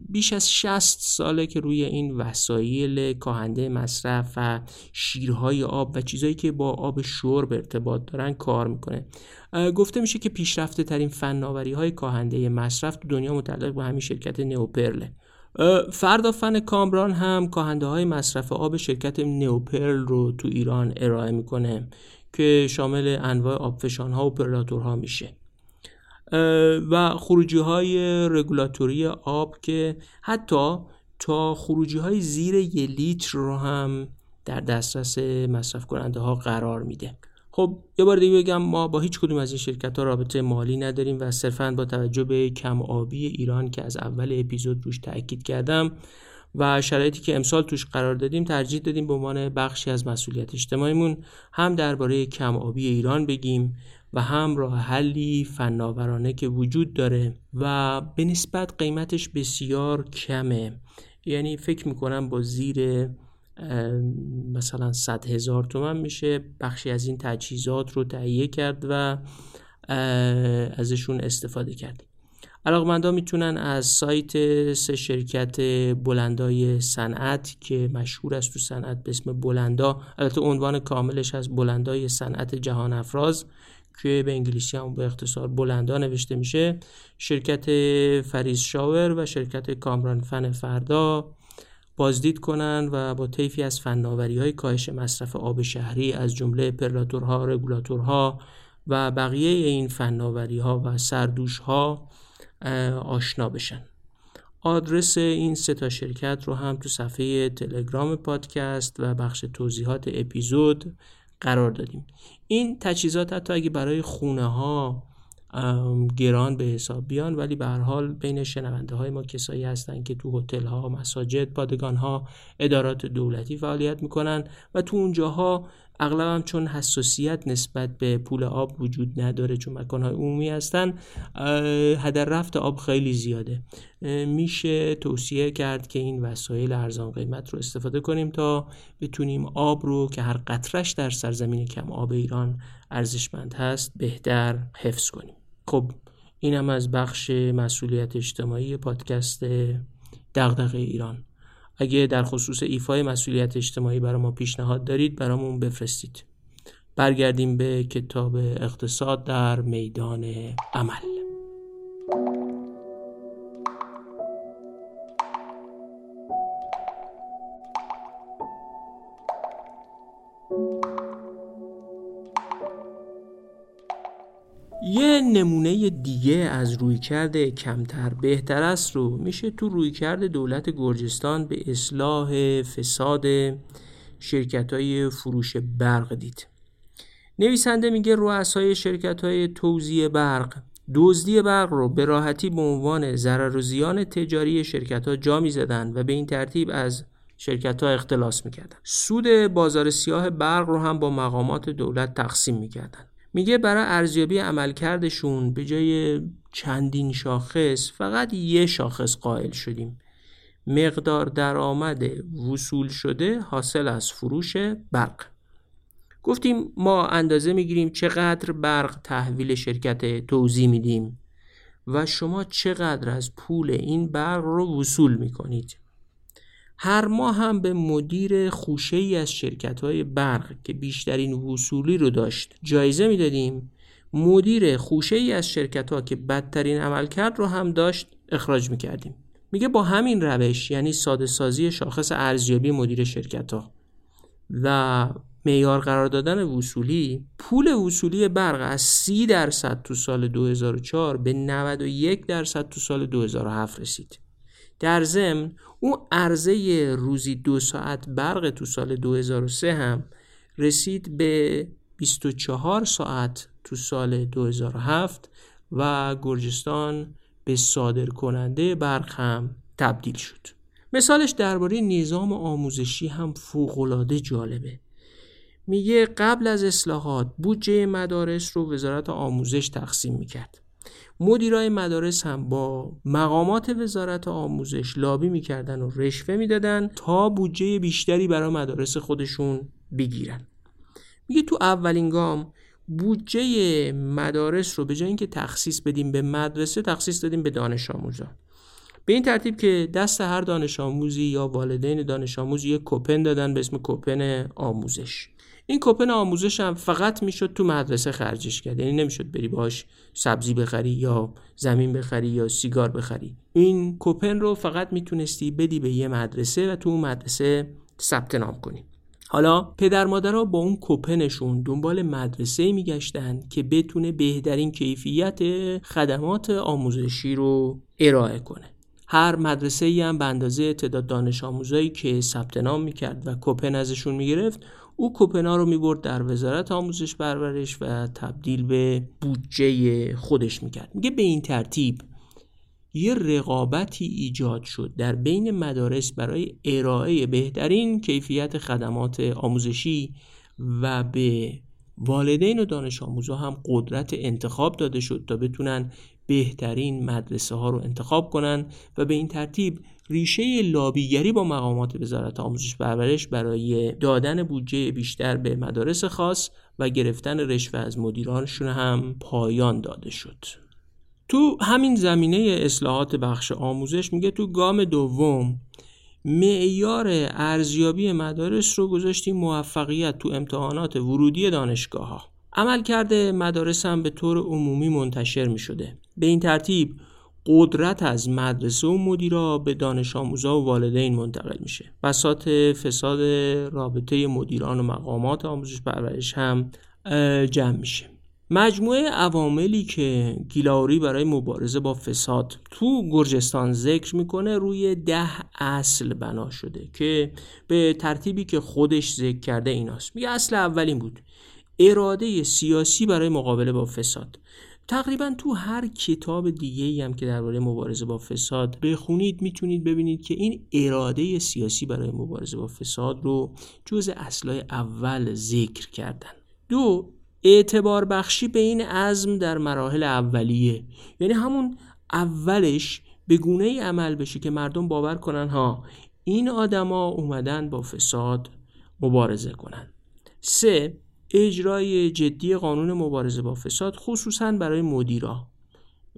بیش از 60 ساله که روی این وسایل کاهنده مصرف و شیرهای آب و چیزهایی که با آب شرب ارتباط دارن کار می‌کنه. گفته میشه که پیشرفته ترین فناوری های کاهنده مصرف تو دنیا متعلق به همین شرکت نوپرله فردا فن کامران هم کاهنده های مصرف آب شرکت نوپرل رو تو ایران ارائه می‌کنه که شامل انواع آبفشان ها و پرلاتورها میشه. و خروجی های رگولاتوری آب که حتی تا خروجی های زیر یه لیتر رو هم در دسترس مصرف کننده ها قرار میده. خب یه بار دیگه بگم ما با هیچ کدوم از این شرکت ها رابطه مالی نداریم و صرفا با توجه به کم آبی ایران که از اول اپیزود روش تاکید کردم و شرایطی که امسال توش قرار دادیم ترجیح دادیم به عنوان بخشی از مسئولیت اجتماعیمون هم درباره کم آبی ایران بگیم و هم راه حلی فناورانه که وجود داره و به نسبت قیمتش بسیار کمه. یعنی فکر می‌کنم با زیر مثلا 100 هزار تومن میشه. بخشی از این تجهیزات رو تهیه کرد و ازشون استفاده کرد. علاقمندا می‌تونن از سایت سه شرکت بلندای صنعت که مشهور است تو صنعت به اسم بلندا البته عنوان کاملش از بلندای صنعت جهان افراز که به انگلیسی هم به اختصار بلندا نوشته میشه. شرکت فریز شاور و شرکت کامران فن فردا بازدید کنند و با طیفی از فناوری های کاهش مصرف آب شهری از جمله پرلاتورها، رگولاتورها و بقیه این فناوری ها و سردوش ها آشنا بشن. آدرس این سه تا شرکت رو هم تو صفحه تلگرام پادکست و بخش توضیحات اپیزود قرار دادیم. این تجهیزات حتی اگه برای خونه ها گران به حساب بیان ولی به هر حال بین شنونده های ما کسایی هستن که تو هتل ها مساجد پادگان ها ادارات دولتی فعالیت می‌کنن و تو اونجاها اغلب هم چون حساسیت نسبت به پول آب وجود نداره چون مکانهای عمومی هستن هدر رفت آب خیلی زیاده. میشه توصیه کرد که این وسایل ارزان قیمت رو استفاده کنیم تا بتونیم آب رو که هر قطرش در سرزمین کم آب ایران ارزشمند هست بهتر حفظ کنیم. خب اینم از بخش مسئولیت اجتماعی پادکست دغدغه ایران. اگه در خصوص ایفای مسئولیت اجتماعی برای ما پیشنهاد دارید برامون بفرستید. برگردیم به کتاب اقتصاد در میدان عمل. یه نمونه دیگه از رویکرد کمتر بهتر است رو میشه تو رویکرد دولت گرجستان به اصلاح فساد شرکت های فروش برق دید. نویسنده میگه رؤسای شرکت های توزیع برق دزدی برق رو به راحتی به عنوان ضرر و زیان تجاری شرکت ها جا می‌زدن و به این ترتیب از شرکت ها اختلاس می‌کردن سود بازار سیاه برق رو هم با مقامات دولت تقسیم می‌کردن میگه برای ارزیابی عملکردشون به جای چندین شاخص فقط یه شاخص قائل شدیم. مقدار درآمد وصول شده حاصل از فروش برق. گفتیم ما اندازه می‌گیریم چقدر برق تحویل شرکت توزیع میدیم و شما چقدر از پول این برق رو وصول می‌کنید. هر ماه هم به مدیر خوشه ای از شرکت های برق که بیشترین وصولی رو داشت جایزه می‌دادیم مدیر خوشه ای از شرکت ها که بدترین عملکرد رو هم داشت اخراج می‌کردیم. میگه با همین روش یعنی ساده سازی شاخص ارزیابی مدیر شرکت ها و معیار قرار دادن وصولی پول وصولی برق از 30 درصد تو سال 2004 به 91 درصد تو سال 2007 رسید. در ضمن اون عرضه روزی دو ساعت برق تو سال 2003 هم رسید به 24 ساعت تو سال 2007 و گرجستان به صادر کننده برق هم تبدیل شد. مثالش درباره نظام آموزشی هم فوقالعاده جالبه. میگه قبل از اصلاحات بودجه مدارس رو وزارت آموزش تقسیم می‌کرد. مدیرای مدارس هم با مقامات وزارت آموزش لابی می‌کردن و رشوه می‌دادن تا بودجه بیشتری برای مدارس خودشون بگیرن. میگه تو اولین گام بودجه مدارس رو به جای اینکه تخصیص بدیم به مدرسه تخصیص دادیم به دانش آموزان. به این ترتیب که دست هر دانش آموزی یا والدین دانش آموز یک کوپن دادن به اسم کوپن آموزش. این کوپن آموزش هم فقط می‌شد تو مدرسه خرجش کرد. یعنی نمی‌شد بری باش سبزی بخری یا زمین بخری یا سیگار بخری. این کوپن رو فقط می‌تونستی بدی به یه مدرسه و تو اون مدرسه ثبت نام کنی. حالا پدر مادرها با اون کوپنشون دنبال مدرسه میگشتن که بتونه بهترین کیفیت خدمات آموزشی رو ارائه کنه. هر مدرسه ای هم به اندازه تعداد دانش آموزایی که ثبت نام می‌کرد و کوپن ازشون می‌گرفت او کوپنا رو می‌برد در وزارت آموزش پرورش و تبدیل به بودجه خودش می‌کرد. میگه به این ترتیب یه رقابتی ایجاد شد در بین مدارس برای ارائه بهترین کیفیت خدمات آموزشی و به والدین و دانش آموزا هم قدرت انتخاب داده شد تا بتونن بهترین مدرسه ها رو انتخاب کنن و به این ترتیب ریشه لابیگری با مقامات وزارت آموزش پرورش برای دادن بودجه بیشتر به مدارس خاص و گرفتن رشوه از مدیرانشون هم پایان داده شد. تو همین زمینه اصلاحات بخش آموزش میگه تو گام دوم معیار ارزیابی مدارس رو گذاشتیم موفقیت تو امتحانات ورودی دانشگاه ها عمل کرده مدارس هم به طور عمومی منتشر می شده به این ترتیب قدرت از مدرسه و مدیرا به دانش آموزا و والدین منتقل میشه. بسات فساد رابطه مدیران و مقامات آموزش پرورش هم جمع میشه. مجموعه عواملی که گیلاوری برای مبارزه با فساد تو گرجستان ذکر می‌کنه روی ده اصل بنا شده که به ترتیبی که خودش ذکر کرده ایناست. میگه اصل اولین بود. اراده سیاسی برای مقابله با فساد. تقریبا تو هر کتاب دیگه ای هم که درباره مبارزه با فساد بخونید می‌تونید ببینید که این اراده سیاسی برای مبارزه با فساد رو جز اصلای اول ذکر کردن. دو اعتبار بخشی به این عزم در مراحل اولیه. یعنی همون اولش به گونه ای عمل بشه که مردم باور کنن ها این آدما اومدن با فساد مبارزه کنن. سه اجرای جدی قانون مبارزه با فساد خصوصا برای مدیرا.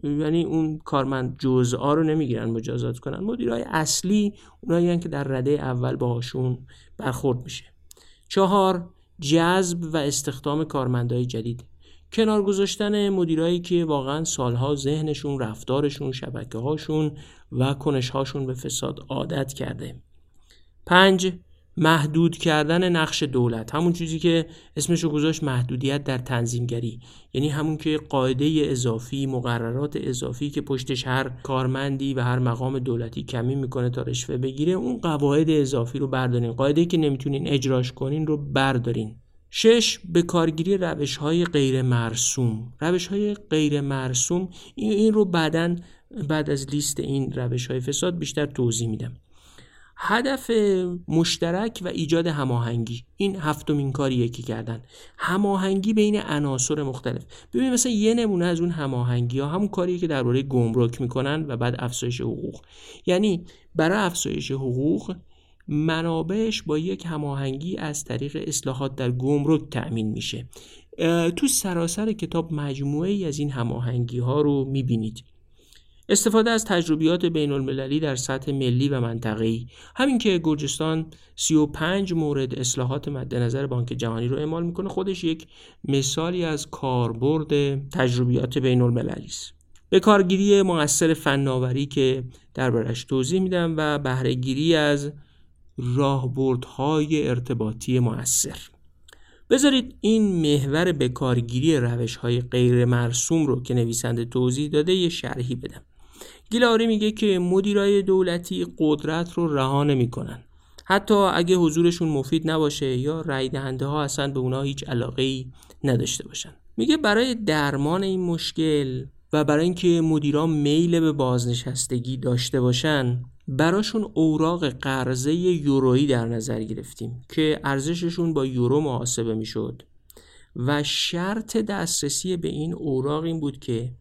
یعنی اون کارمند جزءا رو نمی‌گیرن مجازات کنن. مدیرای اصلی اونایی که در رده اول باهاشون برخورد میشه. چهار جذب و استخدام کارمندای جدید. کنار گذاشتن مدیرایی که واقعا سالها ذهنشون رفتارشون شبکه هاشون و کنش هاشون به فساد عادت کرده. پنج محدود کردن نقش دولت. همون چیزی که اسمشو گذاشت محدودیت در تنظیمگری. یعنی همون که قاعده اضافی مقررات اضافی که پشتش هر کارمندی و هر مقام دولتی کمی می‌کنه تا رشوه بگیره اون قواعد اضافی رو بردارین. قاعده که نمی‌تونین اجراش کنین رو بردارین. شش به کارگیری روش های غیر مرسوم روش های غیر مرسوم این رو بعدا بعد از لیست این روش های فساد بیشتر توضیح میدم. هدف مشترک و ایجاد هماهنگی. این هفتمین کاریه که کردن. هماهنگی بین عناصر مختلف. ببینید مثلا یه نمونه از اون هماهنگی ها همون کاریه که درباره گمرک می‌کنن و بعد افزایش حقوق. یعنی برای افزایش حقوق منابعش با یک هماهنگی از طریق اصلاحات در گمرک تأمین میشه. تو سراسر کتاب مجموعه ای از این هماهنگی ها رو می‌بینید. استفاده از تجربیات بین المللی در سطح ملی و منطقه‌ای. همین که گرجستان 35 مورد اصلاحات مد نظر بانک جهانی رو اعمال می‌کنه خودش یک مثالی از کاربرد تجربیات بین المللی است. به کارگیری مؤثر فناوری که دربارش توضیح میدم و بهرهگیری از راهبردهای ارتباطی مؤثر. بذارید این محور به کارگیری روش های غیر مرسوم رو که نویسنده توضیح داده یه شرحی بدم. گیلاری میگه که مدیرای دولتی قدرت رو رها نمی‌کنن. حتی اگه حضورشون مفید نباشه یا رای دهنده ها اصلا به اونا هیچ علاقه نداشته باشن. میگه برای درمان این مشکل و برای اینکه مدیران میل به بازنشستگی داشته باشن براشون اوراق قرضه یورویی در نظر گرفتیم که ارزششون با یورو محاسبه می‌شد. و شرط دسترسی به این اوراق این بود که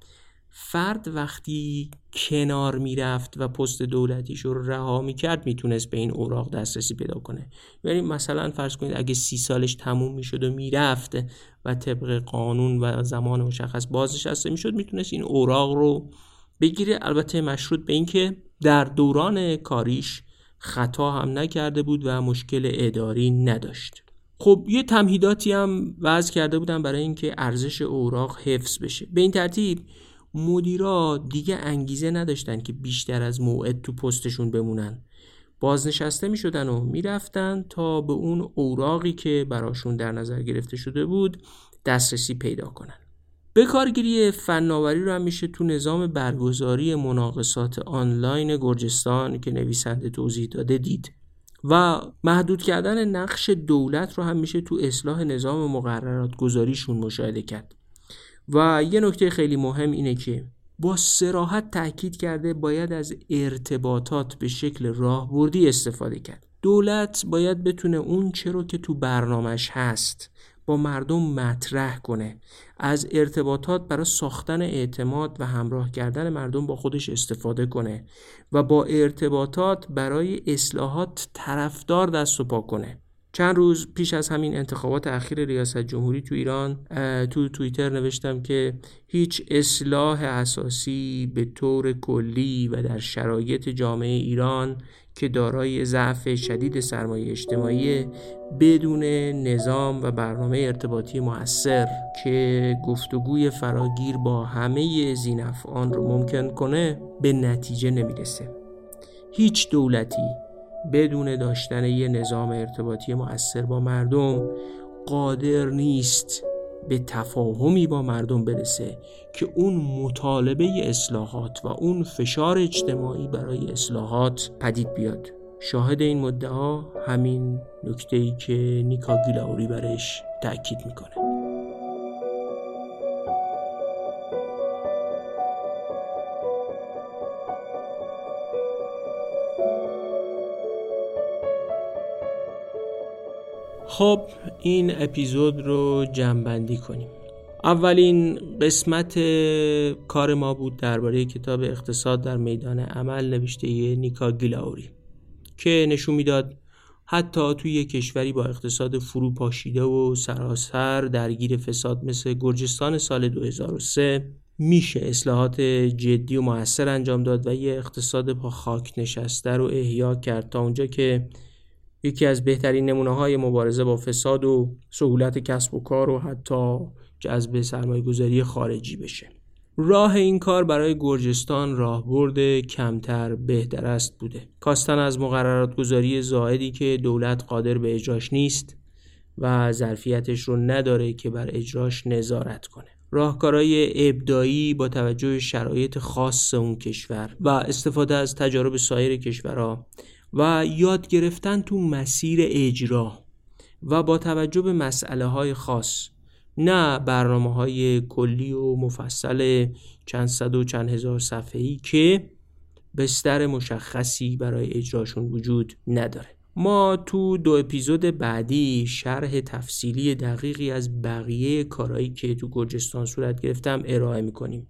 فرد وقتی کنار می‌رفت و پست دولتیش رو رها می‌کرد می‌تونست به این اوراق دسترسی پیدا کنه. یعنی مثلا فرض کنید اگه سی سالش تموم می‌شد و می‌رفت و طبق قانون و زمان مشخص بازنشسته می‌شد می‌تونست این اوراق رو بگیره. البته مشروط به اینکه در دوران کاریش خطا هم نکرده بود و مشکل اداری نداشت. خب یه تمهیداتی هم وضع کرده بودن برای اینکه ارزش اوراق حفظ بشه. به این ترتیب مدیرا دیگه انگیزه نداشتن که بیشتر از موعد تو پستشون بمونن. بازنشسته می شدن و می‌رفتن تا به اون اوراقی که براشون در نظر گرفته شده بود دسترسی پیدا کنن. به کارگیری فناوری رو هم میشه تو نظام برگزاری مناقصات آنلاین گرجستان که نویسنده توضیح داده دید. و محدود کردن نقش دولت رو هم میشه تو اصلاح نظام مقررات گذاریشون مشاهده کرد. و یه نکته خیلی مهم اینه که با سراحت تاکید کرده باید از ارتباطات به شکل راهبردی استفاده کرد. دولت باید بتونه اون چه که تو برنامهش هست با مردم مطرح کنه. از ارتباطات برای ساختن اعتماد و همراه کردن مردم با خودش استفاده کنه و با ارتباطات برای اصلاحات طرفدار دست و پا کنه. چند روز پیش از همین انتخابات اخیر ریاست جمهوری تو ایران تو توییتر نوشتم که هیچ اصلاح اساسی به طور کلی و در شرایط جامعه ایران که دارای ضعف شدید سرمایه اجتماعی بدون نظام و برنامه ارتباطی موثر که گفتگوی فراگیر با همه زینفعان رو ممکن کنه به نتیجه نمی‌رسه. هیچ دولتی بدون داشتن یه نظام ارتباطی مؤثر با مردم قادر نیست به تفاهمی با مردم برسه که اون مطالبه اصلاحات و اون فشار اجتماعی برای اصلاحات پدید بیاد. شاهد این مدعا همین نکته ای که نیکا گیلاوری برش تأکید می‌کنه. خب این اپیزود رو جمعبندی کنیم. اولین قسمت کار ما بود درباره کتاب اقتصاد در میدان عمل نوشته نیکا گیلاوری که نشون می‌داد حتی توی کشوری با اقتصاد فرو پاشیده و سراسر درگیر فساد مثل گرجستان سال 2003 میشه اصلاحات جدی و موثر انجام داد و یه اقتصاد با خاک نشسته رو احیا کرد تا اونجا که یکی از بهترین نمونه های مبارزه با فساد و سهولت کسب و کار و حتی جذب سرمایه گذاری خارجی بشه. راه این کار برای گرجستان راهبرد کمتر بهتر است بوده. کاستن از مقررات گذاری زائدی که دولت قادر به اجراش نیست و ظرفیتش رو نداره که بر اجراش نظارت کنه. راهکارهای ابدایی با توجه شرایط خاص اون کشور و استفاده از تجارب سایر کشورها و یاد گرفتن تو مسیر اجرا و با توجه به مسئله های خاص نه برنامه های کلی و مفصل چند صد و چند هزار صفحه‌ای که بستر مشخصی برای اجراشون وجود نداره. ما تو دو اپیزود بعدی شرح تفصیلی دقیقی از بقیه کارهایی که تو گرجستان صورت گرفتم ارائه می‌کنیم.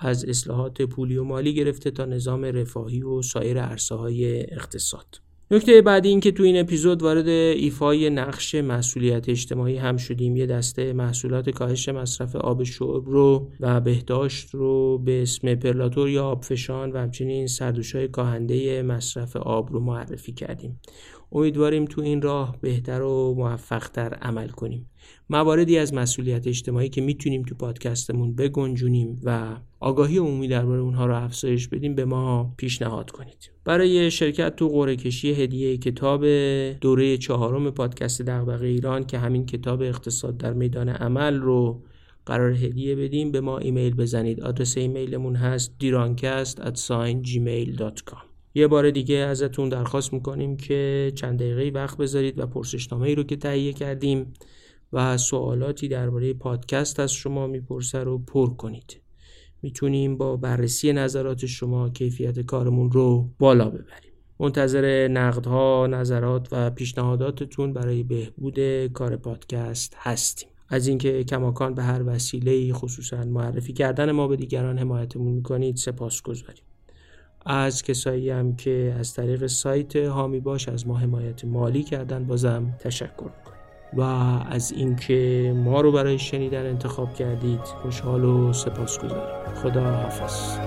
از اصلاحات پولی و مالی گرفته تا نظام رفاهی و سایر عرصه های اقتصاد. نکته بعدی این که تو این اپیزود وارد ایفای نقش مسئولیت اجتماعی هم شدیم. یه دسته محصولات کاهش مصرف آب شرب رو و بهداشت رو به اسم پرلاتور یا آبفشان و همچنین سردوشای کاهنده مصرف آب رو معرفی کردیم. امیدواریم تو این راه بهتر و موفقتر عمل کنیم. مواردی از مسئولیت اجتماعی که می‌تونیم تو پادکستمون بگنجونیم و آگاهی عمومی درباره اونها رو افزایش بدیم به ما پیشنهاد کنید. برای شرکت تو قرعه کشی هدیه کتاب دوره چهارم پادکست دغدغه ایران که همین کتاب اقتصاد در میدان عمل رو قرار هدیه بدیم به ما ایمیل بزنید. آدرس ایمیلمون هست dirancast@gmail.com یه بار دیگه ازتون درخواست می‌کنیم که چند دقیقه وقت بذارید و پرسشنامه ای رو که تهیه کردیم و سوالاتی درباره پادکست از شما می‌پرسه رو پر کنید. می‌تونیم با بررسی نظرات شما کیفیت کارمون رو بالا ببریم. منتظر نقدها، نظرات و پیشنهاداتتون برای بهبود کار پادکست هستیم. از اینکه کماکان به هر وسیله خصوصا معرفی کردن ما به دیگران حمایتمون می‌کنید سپاس گذاریم از کسایی هم که از طریق سایت هامی باش از ما حمایت مالی کردن بازم تشکر می‌کنیم. و از اینکه ما رو برای شنیدن انتخاب کردید خوشحال و سپاسگزاریم خدا حافظ